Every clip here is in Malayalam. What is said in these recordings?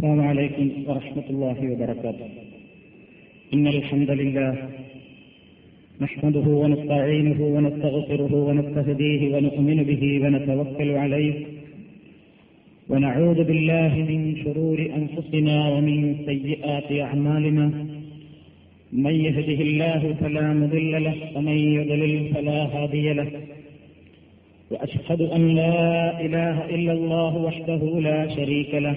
السلام عليكم ورحمة الله وبركاته. إن الحمد لله نحمده ونستعينه ونستغفره ونستهديه ونؤمن به ونتوكل عليه ونعوذ بالله من شرور أنفسنا ومن سيئات أعمالنا. من يهده الله فلا مضل له ومن يضلل فلا هادي له. وأشهد أن لا إله إلا الله وحده لا شريك له.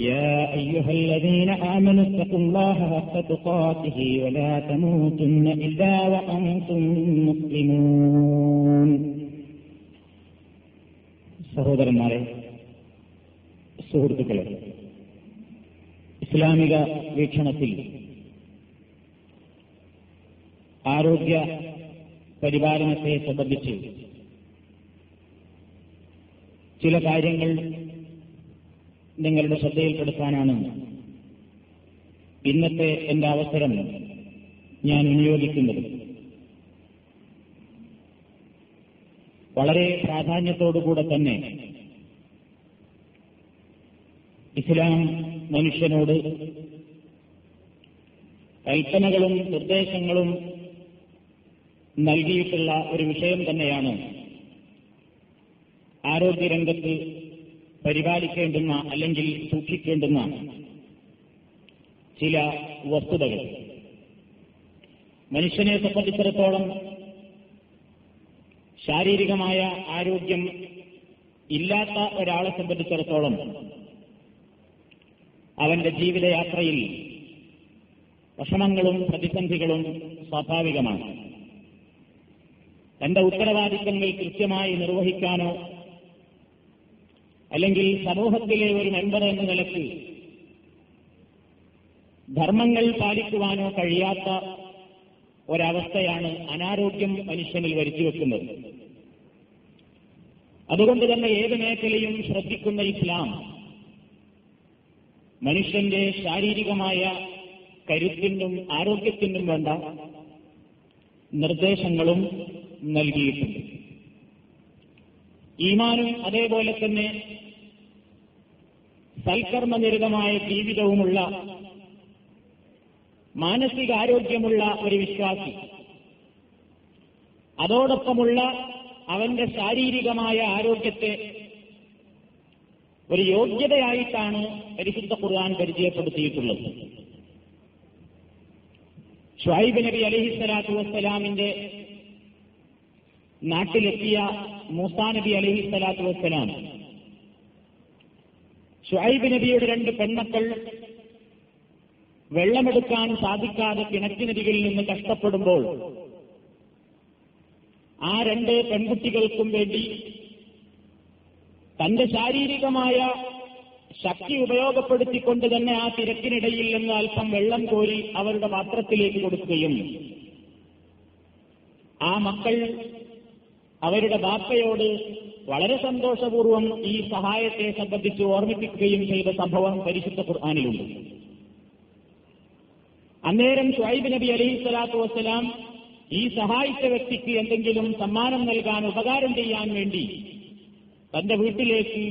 يا أيها الذين آمنوا اتقوا الله حق تقاته ولا تموتن إلا وأنتم مسلمون സഹോദരന്മാരെ സുഹൃത്തുക്കളെ ഇസ്ലാമിക വീക്ഷണത്തിൽ ആരോഗ്യ പരിപാലനത്തെ സംബന്ധിച്ച് ചില കാര്യങ്ങൾ നിങ്ങളുടെ ശ്രദ്ധയിൽപ്പെടുത്താനാണ്. ഇന്നത്തെ എന്റെ അവസരം ഞാൻ വിനിയോഗിക്കുന്നത്. വളരെ പ്രാധാന്യത്തോടുകൂടെ തന്നെ ഇസ്ലാം മനുഷ്യനോട് കൽപ്പനകളും നിർദ്ദേശങ്ങളും നൽകിയിട്ടുള്ള ഒരു വിഷയം തന്നെയാണ് ആരോഗ്യരംഗത്ത് പരിപാലിക്കേണ്ടുന്ന അല്ലെങ്കിൽ സൂക്ഷിക്കേണ്ടുന്ന ചില വസ്തുതകൾ. മനുഷ്യനെ സംബന്ധിച്ചിടത്തോളം ശാരീരികമായ ആരോഗ്യം ഇല്ലാത്ത ഒരാളെ സംബന്ധിച്ചിടത്തോളം അവന്റെ ജീവിതയാത്രയിൽ വിഷമങ്ങളും പ്രതിസന്ധികളും സ്വാഭാവികമാണ്. തന്റെ ഉത്തരവാദിത്തങ്ങൾ കൃത്യമായി നിർവഹിക്കാനോ അല്ലെങ്കിൽ സമൂഹത്തിലെ ഒരു മെമ്പർ എന്ന നിലയ്ക്ക് ധർമ്മങ്ങൾ പാലിക്കുവാനോ കഴിയാത്ത ഒരവസ്ഥയാണ് അനാരോഗ്യം മനുഷ്യനിൽ വരുത്തിവെക്കുന്നത് അതുകൊണ്ട് തന്നെ ഏത് മേഖലയും ശ്രദ്ധിക്കുന്ന ഇസ്ലാം മനുഷ്യന്റെ ശാരീരികമായ കരുത്തിനും ആരോഗ്യത്തിനും വേണ്ട നിർദ്ദേശങ്ങളും നൽകിയിട്ടുണ്ട്. ഈമാനും അതേപോലെ തന്നെ സൽക്കർമ്മനിരതമായ ജീവിതവുമുള്ള മാനസികാരോഗ്യമുള്ള ഒരു വിശ്വാസി. അതോടൊപ്പമുള്ള അവന്റെ ശാരീരികമായ ആരോഗ്യത്തെ ഒരു യോഗ്യതയായിട്ടാണ് പരിശുദ്ധ ഖുർആൻ പരിചയപ്പെടുത്തിയിട്ടുള്ളത്. ഷുഹൈബ് നബി അലഹിസ്വലാത്തു വസ്സലാമിന്റെ നാട്ടിലെത്തിയ മൂസാ നബി അലഹി സ്വലാത്തു വസ്സലാം. ഷുഹൈബ് നബിയുടെ രണ്ട് പെൺമക്കൾ വെള്ളമെടുക്കാൻ സാധിക്കാതെ കിണറ്റിനരികിൽ നിന്ന് കഷ്ടപ്പെടുമ്പോൾ ആ രണ്ട് പെൺകുട്ടികൾക്കും വേണ്ടി തന്റെ ശാരീരികമായ ശക്തി ഉപയോഗപ്പെടുത്തിക്കൊണ്ട് തന്നെ ആ തിരക്കിനിടയിൽ നിന്ന് അല്പം വെള്ളം കോരി അവരുടെ പാത്രത്തിലേക്ക് കൊടുക്കുകയും ആ മക്കൾ അവരുടെ ബാപ്പയോട് വളരെ സന്തോഷപൂർവം ഈ സഹായത്തെ സംബന്ധിച്ച് ഓർമ്മിപ്പിക്കുകയും ചെയ്ത സംഭവം പരിശുദ്ധ ഖുർആാനിലുണ്ട്. അന്നേരം ഷുഹൈബ് നബി അലൈഹി സ്വലാത്തു വസ്സലാം ഈ സഹായിച്ച വ്യക്തിക്ക് എന്തെങ്കിലും സമ്മാനം നൽകാൻ ഉപകാരം ചെയ്യാൻ വേണ്ടി തന്റെ വീട്ടിലേക്ക്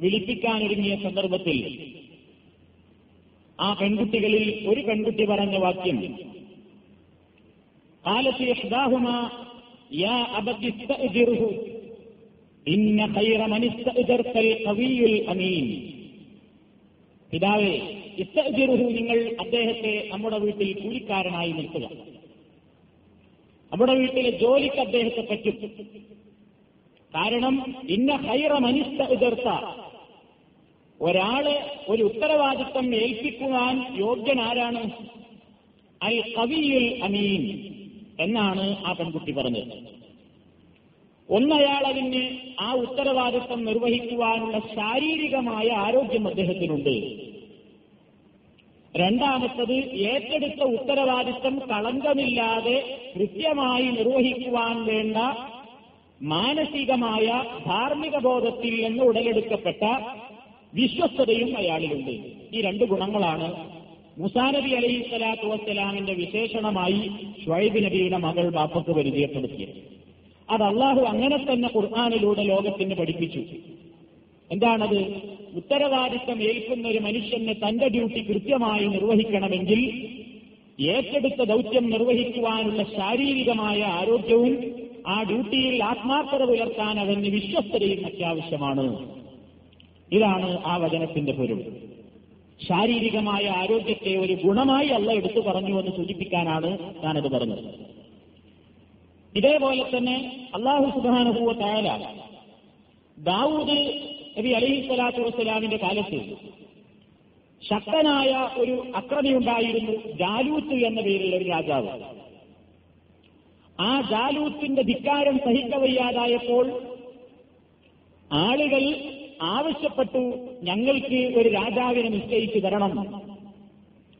വിളിപ്പിക്കാനൊരുങ്ങിയ സന്ദർഭത്തിൽ ആ പെൺകുട്ടികളിൽ ഒരു പെൺകുട്ടി പറഞ്ഞ വാക്യം കാലത്ത് യാ അബദിസ്തഅ്ജിറുഹു നിങ്ങൾ അദ്ദേഹത്തെ നമ്മുടെ വീട്ടിൽ കൂലിക്കാരനായി നിർത്തുക. നമ്മുടെ വീട്ടിലെ ജോലിക്ക് അദ്ദേഹത്തെ പറ്റും. കാരണം ഇന്ന ഹൈറ മനുഷ്യ ഉതിർത്ത ഒരാൾ ഒരു ഉത്തരവാദിത്വം ഏൽപ്പിക്കുവാൻ യോഗ്യനാരാണ് അൽ കവിയിൽ അമീൻ. എന്നാണ് ആ പെൺകുട്ടി പറഞ്ഞത്. ഒന്നയാൾ അതിന് ആ ഉത്തരവാദിത്വം നിർവഹിക്കുവാനുള്ള ശാരീരികമായ ആരോഗ്യം അദ്ദേഹത്തിനുണ്ട്. രണ്ടാമത്തത് ഏറ്റെടുത്ത ഉത്തരവാദിത്വം കളങ്കമില്ലാതെ കൃത്യമായി നിർവഹിക്കുവാൻ വേണ്ട മാനസികമായ ധാർമ്മിക ബോധത്തിൽ നിന്ന് ഉടലെടുക്കപ്പെട്ട വിശ്വസ്തതയും അയാളിലുണ്ട്. ഈ രണ്ട് ഗുണങ്ങളാണ് മുസാനബി അലൈഹി സ്വലാത്തു വസ്സലാമിന്റെ വിശേഷണമായി ഷൈബ് നബിയുടെ മകൾ ബാപ്പക്ക് പരിചയപ്പെടുത്തിയത്. അത് അള്ളാഹു അങ്ങനെ തന്നെ ഖുർആാനിലൂടെ ലോകത്തിന് പഠിപ്പിച്ചു. എന്താണത്? ഉത്തരവാദിത്തം ഏൽക്കുന്ന ഒരു മനുഷ്യന് തന്റെ ഡ്യൂട്ടി കൃത്യമായി നിർവഹിക്കണമെങ്കിൽ ഏറ്റെടുത്ത ദൗത്യം നിർവഹിക്കുവാനുള്ള ശാരീരികമായ ആരോഗ്യവും ആ ഡ്യൂട്ടിയിൽ ആത്മാർത്ഥത പുലർത്താൻ അവന് വിശ്വസ്തതയും അത്യാവശ്യമാണ്. ഇതാണ് ആ വചനത്തിന്റെ പൊരുൾ. ശാരീരികമായ ആരോഗ്യത്തെ ഒരു ഗുണമായി അല്ല എടുത്തു പറഞ്ഞു എന്ന് സൂചിപ്പിക്കാനാണ് ഞാനത് പറഞ്ഞത്. ഇതേപോലെ തന്നെ അള്ളാഹു സുബാനുഭൂവ തായാല ദാവൂദ് നബി അലി സ്വലാത്തു വസ്സലാമിന്റെ കാലത്ത് ശക്തനായ ഒരു അക്രമിയുണ്ടായിരുന്നു ജാലൂത്ത് എന്ന പേരിലുള്ള ഒരു രാജാവ്. ആ ജാലൂത്തിന്റെ ധിക്കാരം സഹിക്കവയ്യാതായപ്പോൾ ആളുകൾ ആവശ്യപ്പെട്ടു ഞങ്ങൾക്ക് ഒരു രാജാവിനെ നിശ്ചയിച്ചു തരണം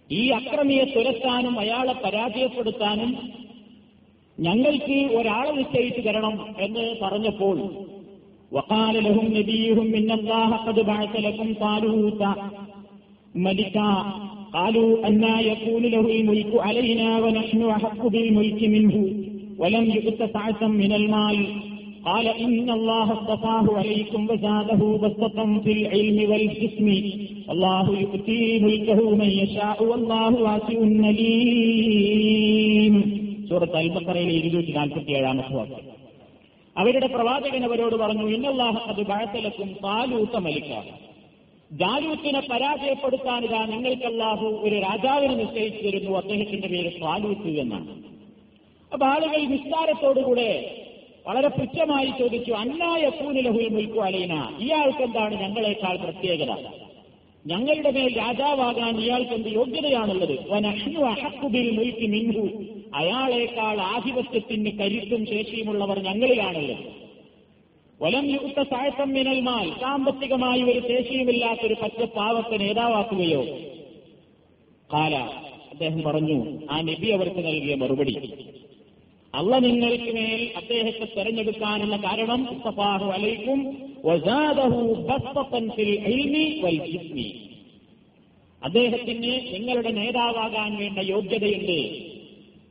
ഈ അക്രമിയെ തുരത്താനും അയാളെ പരാജയപ്പെടുത്താനും ഞങ്ങൾക്ക് ഒരാളെ നിശ്ചയിച്ചു തരണം എന്ന് പറഞ്ഞപ്പോൾ وقال لهم نبيهم إن الله قد بعث لكم طالوت ملكا قالوا أنا يكون له الملك علينا ونحن أحق بالملك منه ولم يؤت سعة من المال قال إن الله اصطفاه عليكم وزاده بسطة في العلم والجسم الله يؤتي ملكه من يشاء والله واسع عليم സൂറത്ത് അൽബക്കറയിലെ ഇരുന്നൂറ്റി നാൽപ്പത്തി ഏഴാമത്തെ വാക്യം അവരുടെ പ്രവാചകൻ അവരോട് പറഞ്ഞു ഇന്നല്ലാഹ അത് ബഴത്തലക്കും താലൂത്ത മലിക്ക ജാലൂത്തിനെ പരാജയപ്പെടുത്താൻ ഇതാ നിങ്ങൾക്കല്ലാഹു ഒരു രാജാവിനെ നിശ്ചയിച്ചു തരുന്നു അദ്ദേഹത്തിന്റെ പേര് താലൂത്ത് എന്നാണ് അപ്പൊ ആളുകൾ വിസ്താരത്തോടുകൂടെ വളരെ പുച്ഛമായി ചോദിച്ചു അന്നായ കൂനിലഹുൽ മുൽക്കു അലീന? ഇയാൾക്ക് എന്താണ് ഞങ്ങളെക്കാൾ പ്രത്യേകത? ഞങ്ങളുടെ മേൽ രാജാവാകാൻ ഇയാൾക്ക് എന്ത് യോഗ്യതയാണുള്ളത് മുൽക്കി മിൻഹു. അയാളേക്കാൾ ആധിപത്യത്തിന് കരുത്തും ശേഷിയുമുള്ളവർ ഞങ്ങളിലാണുള്ളത്. വലം യുക്ത സായത്തം മിനൽമാൽ സാമ്പത്തികമായി ഒരു ശേഷിയുമില്ലാത്തൊരു പച്ച പാവത്തെ നേതാവാക്കുകയോ? കാല. അദ്ദേഹം പറഞ്ഞു ആ നബി അവർക്ക് നൽകിയ മറുപടി. അല്ല നിങ്ങൾക്ക് മേൽ അദ്ദേഹത്തെ തെരഞ്ഞെടുക്കാനുള്ള കാരണം ഉസ്തഫാഹു അലൈക്കും അദ്ദേഹത്തിന് നിങ്ങളുടെ നേതാവാകാൻ വേണ്ട യോഗ്യതയുണ്ട്.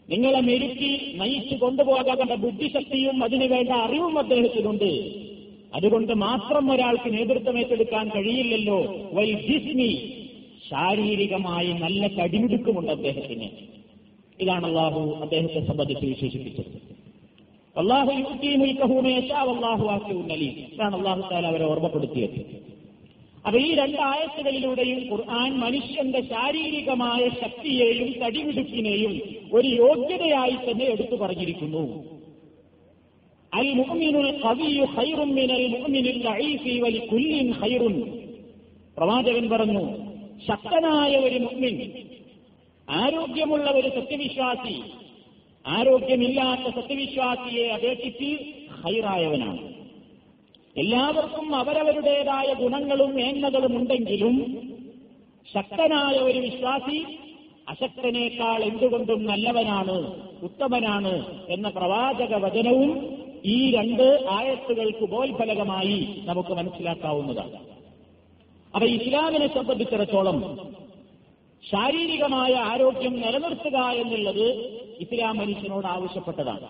നിങ്ങളെ മെരുക്കി നയിച്ചു കൊണ്ടുപോകാൻ ബുദ്ധിശക്തിയും അതിനുവേണ്ട അറിവും അദ്ദേഹത്തിനുണ്ട്. അതുകൊണ്ട് മാത്രം ഒരാൾക്ക് നേതൃത്വം ഏറ്റെടുക്കാൻ കഴിയില്ലല്ലോ. വൈ ജിസ്മി. ശാരീരികമായി നല്ല കടിമിടുക്കുമുണ്ട് അദ്ദേഹത്തിന്. ഇതാണ് അള്ളാഹു അദ്ദേഹത്തെ സംബന്ധിച്ച് വിശേഷിപ്പിച്ചത്. അള്ളാഹു അവരെ ഓർമ്മപ്പെടുത്തിയത്. അപ്പൊ ഈ രണ്ടായത്തുകളിലൂടെയും ഖുർആൻ മനുഷ്യന്റെ ശാരീരികമായ ശക്തിയെയും തടിവിടുപ്പിനെയും ഒരു യോഗ്യതയായി തന്നെ എടുത്തു പറഞ്ഞിരിക്കുന്നു. അൽ മുഅ്മിനുൽ ഖവിയു ഖൈറും മിനൽ മുഅ്മിനിൽ വലി കുല്ലിൻ ഖൈറുൻ. പ്രവാചകൻ പറഞ്ഞു ശക്തനായ ഒരു മുഅ്മിൻ ആരോഗ്യമുള്ള ഒരു സത്യവിശ്വാസി ആരോഗ്യമില്ലാത്ത സത്യവിശ്വാസിയെ അപേക്ഷിച്ച് ഹൈറായവനാണ്. എല്ലാവർക്കും അവരവരുടേതായ ഗുണങ്ങളും മേന്മകളും ഉണ്ടെങ്കിലും ശക്തനായ ഒരു വിശ്വാസി അശക്തനേക്കാൾ എന്തുകൊണ്ടും നല്ലവനാണ് ഉത്തമനാണ് എന്ന പ്രവാചക വചനവും ഈ രണ്ട് ആയത്തുകൾക്ക് ഉപോത്ഫലകമായി നമുക്ക് മനസ്സിലാക്കാവുന്നതാണ്. അപ്പൊ ഇസ്ലാമിനെ സംബന്ധിച്ചിടത്തോളം ശാരീരികമായ ആരോഗ്യം നിലനിർത്തുക എന്നുള്ളത് ഇസ്ലാം മനുഷ്യനോട് ആവശ്യപ്പെട്ടതാണ്.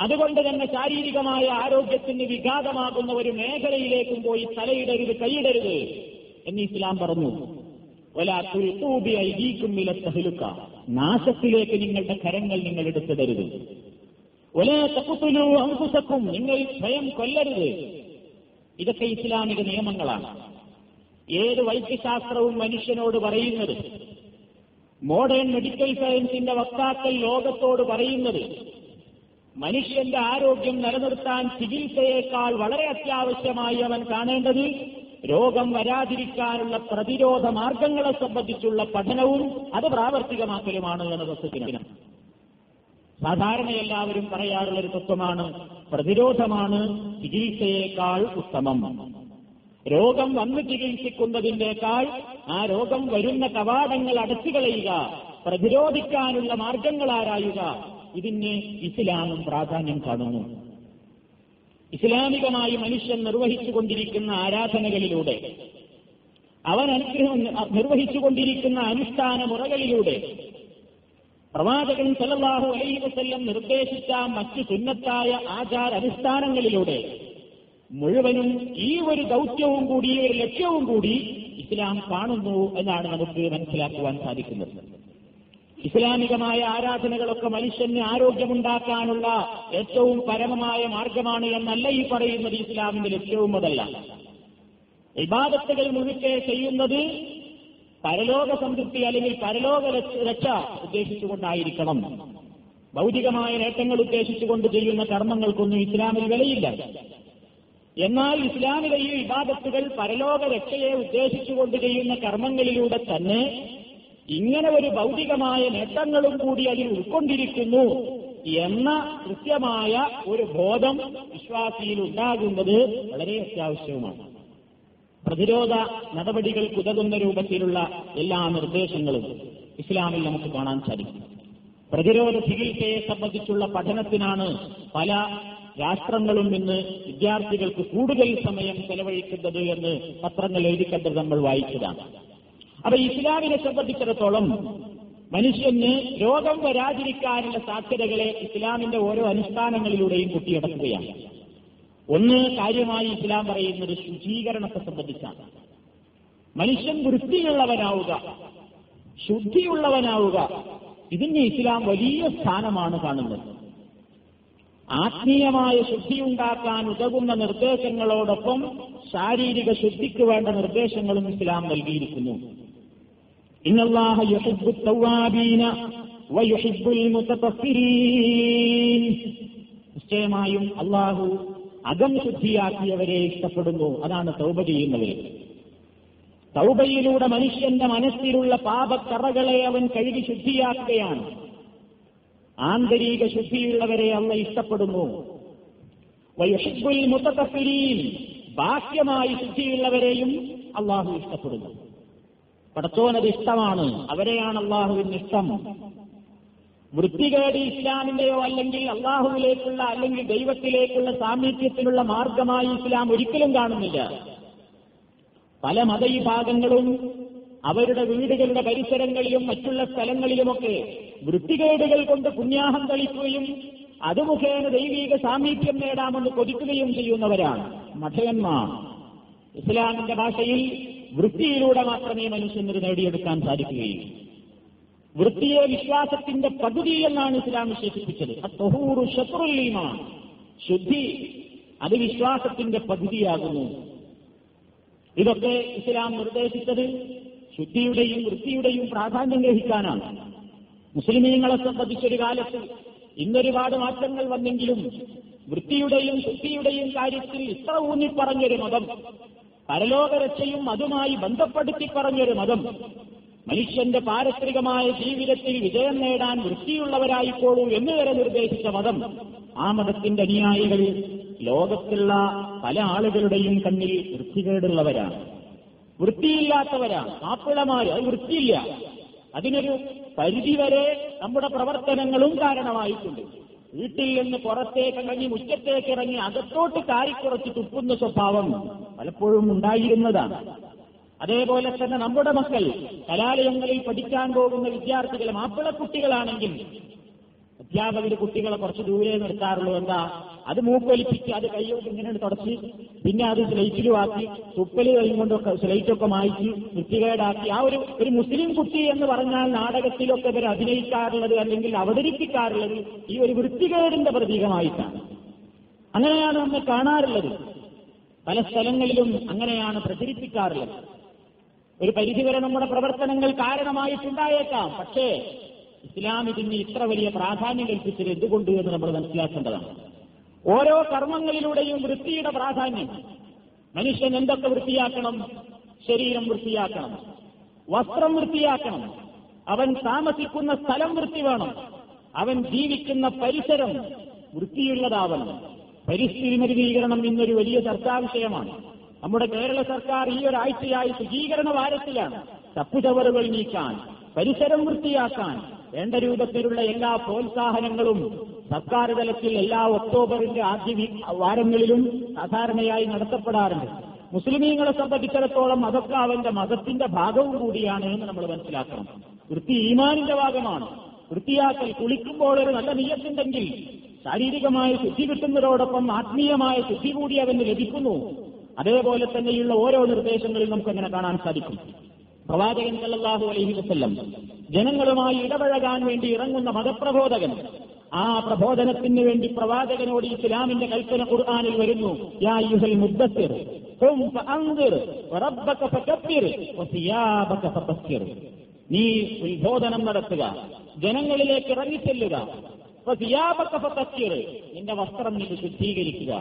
അതുകൊണ്ട് തന്നെ ശാരീരികമായ ആരോഗ്യത്തിന് വിഘാതമാകുന്ന ഒരു മേഖലയിലേക്കും പോയി തലയിടരുത് കൈയിടരുത് എന്ന് ഇസ്ലാം പറഞ്ഞു. വിലത്തഹലുക്ക നാശത്തിലേക്ക് നിങ്ങളുടെ കരങ്ങൾ നിങ്ങൾ എടുത്തിടരുത്. ഒലേ തക്കുത്തുലു അങ്കുസക്കും നിങ്ങൾ സ്വയം കൊല്ലരുത്. ഇതൊക്കെ ഇസ്ലാമിക നിയമങ്ങളാണ്. ഏത് വൈദ്യശാസ്ത്രവും മനുഷ്യനോട് പറയുന്നത്? മോഡേൺ മെഡിക്കൽ സയൻസിന്റെ വക്താക്കൾ ലോകത്തോട് പറയുന്നത് മനുഷ്യന്റെ ആരോഗ്യം നിലനിർത്താൻ ചികിത്സയേക്കാൾ വളരെ അത്യാവശ്യമായി അവൻ കാണേണ്ടത് രോഗം വരാതിരിക്കാനുള്ള പ്രതിരോധ മാർഗങ്ങളെ സംബന്ധിച്ചുള്ള പഠനവും അത് പ്രാവർത്തികമാക്കലുമാണ് എന്ന തത്വത്തിന് സാധാരണ എല്ലാവരും പറയാറുള്ള ഒരു തത്വമാണ് പ്രതിരോധമാണ് ചികിത്സയേക്കാൾ ഉത്തമം. രോഗം വന്ന് ചികിത്സിക്കുന്നതിനേക്കാൾ ആ രോഗം വരുന്ന കവാടങ്ങൾ അടച്ചു കളയുക പ്രതിരോധിക്കാനുള്ള മാർഗങ്ങൾ ആരായുക ഇതിന് ഇസ്ലാമും പ്രാധാന്യം കാണുന്നു. ഇസ്ലാമികമായി മനുഷ്യൻ നിർവഹിച്ചുകൊണ്ടിരിക്കുന്ന ആരാധനകളിലൂടെ അവൻ അനുഗ്രഹം നിർവഹിച്ചുകൊണ്ടിരിക്കുന്ന അനുഷ്ഠാന മുറകളിലൂടെ പ്രവാചകൻ സല്ലല്ലാഹു അലൈഹി വസല്ലം നിർദ്ദേശിച്ച മറ്റു സുന്നത്തായ ആചാര അനുഷ്ഠാനങ്ങളിലൂടെ മുഴുവനും ഈ ഒരു ദൗത്യവും കൂടി ഒരു ലക്ഷ്യവും കൂടി ഇസ്ലാം കാണുന്നു എന്നാണ് നമുക്ക് മനസ്സിലാക്കുവാൻ സാധിക്കുന്നത്. ഇസ്ലാമികമായ ആരാധനകളൊക്കെ മനുഷ്യന് ആരോഗ്യമുണ്ടാക്കാനുള്ള ഏറ്റവും പരമമായ മാർഗമാണ് എന്നല്ല ഈ പറയുന്നത് ഇസ്ലാമിന്റെ ലക്ഷ്യവും അതല്ല. വിവാദത്തുകൾ മുഴുക്കെ ചെയ്യുന്നത് പരലോക സംതൃപ്തി അല്ലെങ്കിൽ പരലോക രക്ഷ ഉദ്ദേശിച്ചുകൊണ്ടായിരിക്കണം. ഭൗതികമായ നേട്ടങ്ങൾ ഉദ്ദേശിച്ചുകൊണ്ട് ചെയ്യുന്ന കർമ്മങ്ങൾക്കൊന്നും ഇസ്ലാമിൽ വിലയില്ല. എന്നാൽ ഇസ്ലാമിലെ ഈ വിവാദത്തുകൾ പരലോക രക്ഷയെ ഉദ്ദേശിച്ചുകൊണ്ട് ചെയ്യുന്ന കർമ്മങ്ങളിലൂടെ തന്നെ ഇങ്ങനെ ഒരു ഭൗതികമായ നേട്ടങ്ങളും കൂടി അതിൽ ഉൾക്കൊണ്ടിരിക്കുന്നു എന്ന കൃത്യമായ ഒരു ബോധം വിശ്വാസിയിൽ ഉണ്ടാകുന്നത് വളരെ അത്യാവശ്യവുമാണ്. പ്രതിരോധ നടപടികൾ ഉതകുന്ന രൂപത്തിലുള്ള എല്ലാ നിർദ്ദേശങ്ങളും ഇസ്ലാമിൽ നമുക്ക് കാണാൻ സാധിക്കും. പ്രതിരോധ ചികിത്സയെ സംബന്ധിച്ചുള്ള പഠനത്തിനാണ് പല രാഷ്ട്രങ്ങളും ഇന്ന് വിദ്യാർത്ഥികൾക്ക് കൂടുതൽ സമയം ചെലവഴിക്കുന്നത് എന്ന് പത്രങ്ങൾ എഴുതിക്കണ്ടത് നമ്മൾ വായിച്ചതാണ്. അപ്പൊ ഇസ്ലാമിനെ സംബന്ധിച്ചിടത്തോളം മനുഷ്യന് രോഗം വരാതിരിക്കാനുള്ള സാധ്യതകളെ ഇസ്ലാമിന്റെ ഓരോ അനുഷ്ഠാനങ്ങളിലൂടെയും കുട്ടിയടക്കുകയാണ്. ഒന്ന് കാര്യമായി ഇസ്ലാം പറയുന്നത് ശുചീകരണത്തെ സംബന്ധിച്ചാണ്. മനുഷ്യൻ വൃത്തിയുള്ളവനാവുക ശുദ്ധിയുള്ളവനാവുക ഇതിന് ഇസ്ലാം വലിയ സ്ഥാനമാണ് കാണുന്നത്. ആത്മീയമായ ശുദ്ധിയുണ്ടാക്കാൻ ഉതകുന്ന നിർദ്ദേശങ്ങളോടൊപ്പം ശാരീരിക ശുദ്ധിക്ക് വേണ്ട നിർദ്ദേശങ്ങളും ഇസ്ലാം നൽകിയിരിക്കുന്നു. നിശ്ചയമായും അള്ളാഹു അകം ശുദ്ധിയാക്കിയവരെ ഇഷ്ടപ്പെടുന്നു. അതാണ് തൗബ ചെയ്യുന്നവർ തൗബയിലൂടെ മനുഷ്യന്റെ മനസ്സിലുള്ള പാപക്കറകളെ അവൻ കഴുകി ശുദ്ധിയാക്കുകയാണ്. ആന്തരിക ശുദ്ധിയുള്ളവരെ അല്ല ഇഷ്ടപ്പെടുന്നു. വൈഷിബുൽ മുത്തഫിരീൻ ബാഹ്യമായി ശുദ്ധിയുള്ളവരെയും അള്ളാഹു ഇഷ്ടപ്പെടുന്നു. പടത്തോനത് ഇഷ്ടമാണ്. അവരെയാണ് അള്ളാഹുവിന് ഇഷ്ടം. വൃത്തികേടി ഇസ്ലാമിന്റെയോ അല്ലെങ്കിൽ അള്ളാഹുവിലേക്കുള്ള അല്ലെങ്കിൽ ദൈവത്തിലേക്കുള്ള സാമീപ്യത്തിനുള്ള മാർഗമായി ഇസ്ലാം ഒരിക്കലും കാണുന്നില്ല. പല മതവിഭാഗങ്ങളും അവരുടെ വീടുകളുടെ പരിസരങ്ങളിലും മറ്റുള്ള സ്ഥലങ്ങളിലുമൊക്കെ വൃത്തികേടുകൾ കൊണ്ട് പുണ്യാഹം കളിക്കുകയും അത് മുഖേന ദൈവീക സാമീപ്യം നേടാമെന്ന് കൊതിക്കുകയും ചെയ്യുന്നവരാണ് മഠയന്മാർ. ഇസ്ലാമിന്റെ ഭാഷയിൽ വൃത്തിയിലൂടെ മാത്രമേ മനുഷ്യന് നേടിയെടുക്കാൻ സാധിക്കുകയുള്ളൂ. വൃത്തിയെ വിശ്വാസത്തിന്റെ പകുതി എന്നാണ് ഇസ്ലാം വിശേഷിപ്പിച്ചത്. അത്തഹൂറു ശത്രുല്ലീമാണ് ശുദ്ധി അത് വിശ്വാസത്തിന്റെ പകുതിയാകുന്നു. ഇതൊക്കെ ഇസ്ലാം നിർദ്ദേശിച്ചത് ശുദ്ധിയുടെയും വൃത്തിയുടെയും പ്രാധാന്യം ഗ്രഹിക്കാനാണ്. മുസ്ലിമീങ്ങളെ സംബന്ധിച്ചൊരു കാലത്ത് ഇന്നൊരുപാട് മാറ്റങ്ങൾ വന്നെങ്കിലും വൃത്തിയുടെയും ശുദ്ധിയുടെയും കാര്യത്തിൽ ഇത്ര ഊന്നി പറഞ്ഞൊരു മതം പരലോകരക്ഷയും അതുമായി ബന്ധപ്പെടുത്തി പറഞ്ഞൊരു മതം മനുഷ്യന്റെ പാരസ്പരികമായ ജീവിതത്തിൽ വിജയം നേടാൻ വൃത്തിയുള്ളവരായിക്കോളൂ എന്ന് വരെ നിർദ്ദേശിച്ച മതം ആ മതത്തിന്റെ അനുയായികൾ ലോകത്തുള്ള പല ആളുകളുടെയും കണ്ണിൽ വൃത്തികേടുള്ളവരാണ്. വൃത്തിയില്ലാത്തവരാണ്. മാപ്പിളമാര് അത് വൃത്തിയില്ല. അതിനൊരു പരിധിവരെ നമ്മുടെ പ്രവർത്തനങ്ങളും കാരണമായിട്ടുണ്ട്. വീട്ടിൽ നിന്ന് പുറത്തേക്ക് ഇറങ്ങി മുറ്റത്തേക്ക് ഇറങ്ങി അകത്തോട്ട് കാരിക്കുറച്ച് തുപ്പുന്ന സ്വഭാവം പലപ്പോഴും ഉണ്ടായിരുന്നതാണ്. അതേപോലെ തന്നെ നമ്മുടെ മക്കൾ കലാലയങ്ങളിൽ പഠിക്കാൻ പോകുന്ന വിദ്യാർത്ഥികൾ മാപ്പിള കുട്ടികളാണെങ്കിൽ അധ്യാപകർ കുട്ടികളെ കുറച്ച് ദൂരെ നിർത്താറുള്ളൂ. എന്താ? അത് മൂക്കൊലിപ്പിച്ച് അത് കൈകൊണ്ട് ഇങ്ങനെ തുടച്ച് പിന്നെ അത് സ്ലൈറ്റിലുമാക്കി തുപ്പൽ കഴിഞ്ഞുകൊണ്ടൊക്കെ സ്ലൈറ്റൊക്കെ മായ്ച്ച് വൃത്തികേടാക്കി. ആ ഒരു ഒരു മുസ്ലിം കുട്ടി എന്ന് പറഞ്ഞാൽ നാടകത്തിലൊക്കെ ഇവർ അഭിനയിക്കാറുള്ളത് അല്ലെങ്കിൽ അവതരിപ്പിക്കാറുള്ളത് ഈ ഒരു വൃത്തികേടിന്റെ പ്രതീകമായിട്ടാണ്. അങ്ങനെയാണ് നമ്മൾ കാണാറുള്ളത്. പല സ്ഥലങ്ങളിലും അങ്ങനെയാണ് പ്രചരിപ്പിക്കാറുള്ളത്. ഒരു പരിധിവരെ നമ്മുടെ പ്രവർത്തനങ്ങൾ കാരണമായിട്ടുണ്ടായേക്കാം. പക്ഷേ ഇസ്ലാം ഇതിന് ഇത്ര വലിയ പ്രാധാന്യം കൽപ്പിച്ചത് എന്തുകൊണ്ട് എന്ന് നമ്മൾ മനസ്സിലാക്കേണ്ടതാണ്. ഓരോ കർമ്മങ്ങളിലൂടെയും വൃത്തിയുടെ പ്രാധാന്യം. മനുഷ്യൻ എന്തൊക്കെ വൃത്തിയാക്കണം? ശരീരം വൃത്തിയാക്കണം. വസ്ത്രം വൃത്തിയാക്കണം. അവൻ താമസിക്കുന്ന സ്ഥലം വൃത്തി വേണം. അവൻ ജീവിക്കുന്ന പരിസരം വൃത്തിയുള്ളതാവണം. പരിസ്ഥിതി മലിനീകരണം ഇന്നൊരു വലിയ ചർച്ചാ വിഷയമാണ്. നമ്മുടെ കേരള സർക്കാർ ഈ ഒരാഴ്ചയായി ശുചീകരണ വാരത്തിലാണ് തപ്പുചവറുകൾ നീക്കാൻ പരിസരം വൃത്തിയാക്കാൻ വേണ്ട രൂപത്തിലുള്ള എല്ലാ പ്രോത്സാഹനങ്ങളും സർക്കാർ തലത്തിൽ എല്ലാ ഒക്ടോബറിന്റെ ആദ്യ വാരങ്ങളിലും സാധാരണയായി നടത്തപ്പെടാറുണ്ട്. മുസ്ലിമീങ്ങളെ സംബന്ധിച്ചിടത്തോളം അതൊക്കെ അവന്റെ മതത്തിന്റെ ഭാഗവും കൂടിയാണ് എന്ന് നമ്മൾ മനസ്സിലാക്കണം. വൃത്തി ഈമാനിന്റെ ഭാഗമാണ്. വൃത്തിയാക്കൽ കുളിക്കുമ്പോൾ ഒരു നല്ല നീയത്തുണ്ടെങ്കിൽ ശാരീരികമായ ശുദ്ധി കിട്ടുന്നതോടൊപ്പം ആത്മീയമായ ശുദ്ധി കൂടി അവന് ലഭിക്കുന്നു. അതേപോലെ തന്നെയുള്ള ഓരോ നിർദ്ദേശങ്ങളിൽ നമുക്ക് അങ്ങനെ കാണാൻ സാധിക്കും. പ്രവാചകൻ സല്ലല്ലാഹു അലൈഹി വസല്ലം ജനങ്ങളുമായി ഇടപഴകാൻ വേണ്ടി ഇറങ്ങുന്ന മതപ്രബോധകൻ ആ പ്രബോധനത്തിന് വേണ്ടി പ്രവാചകനോട് ഇസ്ലാമിന്റെ കൽപ്പന ഖുർആനിൽ വരുന്നു. യാ നീ ഉത്ബോധനം നടത്തുക ജനങ്ങളിലേക്ക് ഇറങ്ങിച്ചെല്ലുക. നിന്റെ വസ്ത്രം നീ ശുദ്ധീകരിക്കുക.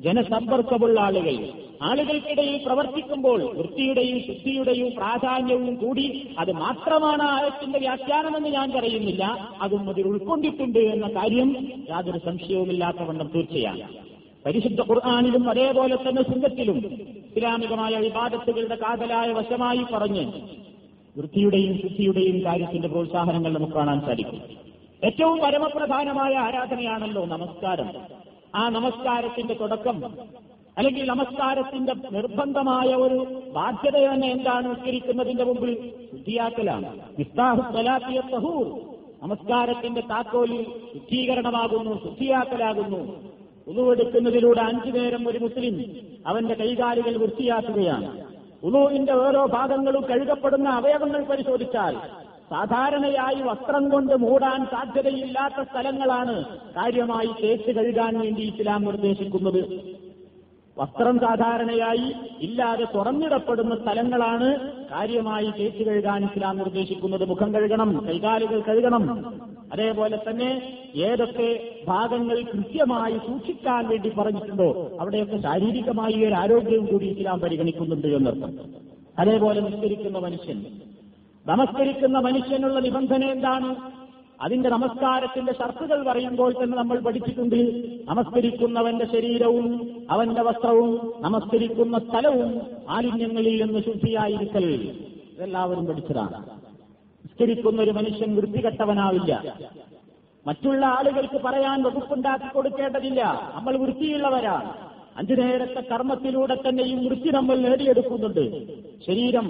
ജനസമ്പർക്കമുള്ള ആളുകൾ. ആളുകൾക്കിടയിൽ പ്രവർത്തിക്കുമ്പോൾ വൃത്തിയുടെയും ശുദ്ധിയുടെയും പ്രാധാന്യവും കൂടി അത് മാത്രമാണ് ആയത്തിന്റെ വ്യാഖ്യാനമെന്ന് ഞാൻ പറയുന്നില്ല. അതും അതിൽ ഉൾക്കൊണ്ടിട്ടുണ്ട് എന്ന കാര്യം യാതൊരു സംശയവുമില്ലാത്തവണ്ണം തീർച്ചയാണ്. പരിശുദ്ധ ഖുർആാനിലും അതേപോലെ തന്നെ സുന്ദത്തിലും ഇസ്ലാമികമായ വിവാദത്തുകളുടെ കാതലായ വശമായി പറഞ്ഞ് വൃത്തിയുടെയും ശുദ്ധിയുടെയും കാര്യത്തിന്റെ പ്രോത്സാഹനങ്ങൾ നമുക്ക് കാണാൻ സാധിക്കും. ഏറ്റവും പരമപ്രധാനമായ ആരാധനയാണല്ലോ നമസ്കാരം. ആ നമസ്കാരത്തിന്റെ തുടക്കം അല്ലെങ്കിൽ നമസ്കാരത്തിന്റെ നിർബന്ധമായ ഒരു ബാധ്യത തന്നെ എന്താണ് നിസ്കരിക്കുന്നതിന്റെ മുമ്പിൽ? ശുദ്ധിയാക്കലാണ്. നമസ്കാരത്തിന്റെ താക്കോലിൽ ശുദ്ധീകരണമാകുന്നു ശുദ്ധിയാക്കലാകുന്നു. ഉളുവെടുക്കുന്നതിലൂടെ അഞ്ചു നേരം ഒരു മുസ്ലിം അവന്റെ കൈകാലുകൾ വൃത്തിയാക്കുകയാണ്. ഉളുവിന്റെ ഓരോ ഭാഗങ്ങളും കഴുകപ്പെടുന്ന അവയവങ്ങൾ പരിശോധിച്ചാൽ സാധാരണയായി വസ്ത്രം കൊണ്ട് മൂടാൻ സാധ്യതയില്ലാത്ത സ്ഥലങ്ങളാണ് കാര്യമായി തേച്ച് കഴുകാൻ വേണ്ടി ഇസ്ലാം നിർദ്ദേശിക്കുന്നത്. വസ്ത്രം സാധാരണയായി ഇല്ലാതെ തുറന്നിടപ്പെടുന്ന സ്ഥലങ്ങളാണ് കാര്യമായി തേച്ച് കഴുകാൻ ഇസ്ലാം നിർദ്ദേശിക്കുന്നത്. മുഖം കഴുകണം കൈകാലുകൾ കഴുകണം. അതേപോലെ തന്നെ ഏതൊക്കെ ഭാഗങ്ങൾ കൃത്യമായി സൂക്ഷിക്കാൻ വേണ്ടി പറഞ്ഞിട്ടുണ്ടോ അവിടെയൊക്കെ ശാരീരികമായി ഒരു ആരോഗ്യവും കൂടി ഇസ്ലാം പരിഗണിക്കുന്നുണ്ട് എന്നർത്ഥം. അതേപോലെ നിസ്കരിക്കുന്ന മനുഷ്യൻ നമസ്കരിക്കുന്ന മനുഷ്യനുള്ള നിബന്ധന എന്താണ്? അതിന്റെ നമസ്കാരത്തിന്റെ ഷർത്തുകൾ പറയുമ്പോൾ തന്നെ നമ്മൾ പഠിച്ചിട്ടുണ്ട്. നമസ്കരിക്കുന്നവന്റെ ശരീരവും അവന്റെ വസ്ത്രവും നമസ്കരിക്കുന്ന സ്ഥലവും മാലിന്യങ്ങളിൽ നിന്ന് ശുദ്ധിയായിരിക്കൽ. ഇതെല്ലാവരും പഠിച്ചതാണ്. നിസ്കരിക്കുന്ന ഒരു മനുഷ്യൻ വൃത്തികെട്ടവനാവില്ല. മറ്റുള്ള ആളുകൾക്ക് പറയാൻ വകുപ്പുണ്ടാക്കി കൊടുക്കേണ്ടതില്ല. നമ്മൾ വൃത്തിയുള്ളവരാണ്. അഞ്ചു നേരത്തെ കർമ്മത്തിലൂടെ തന്നെയും വൃത്തി നമ്മൾ നേടിയെടുക്കുന്നുണ്ട്. ശരീരം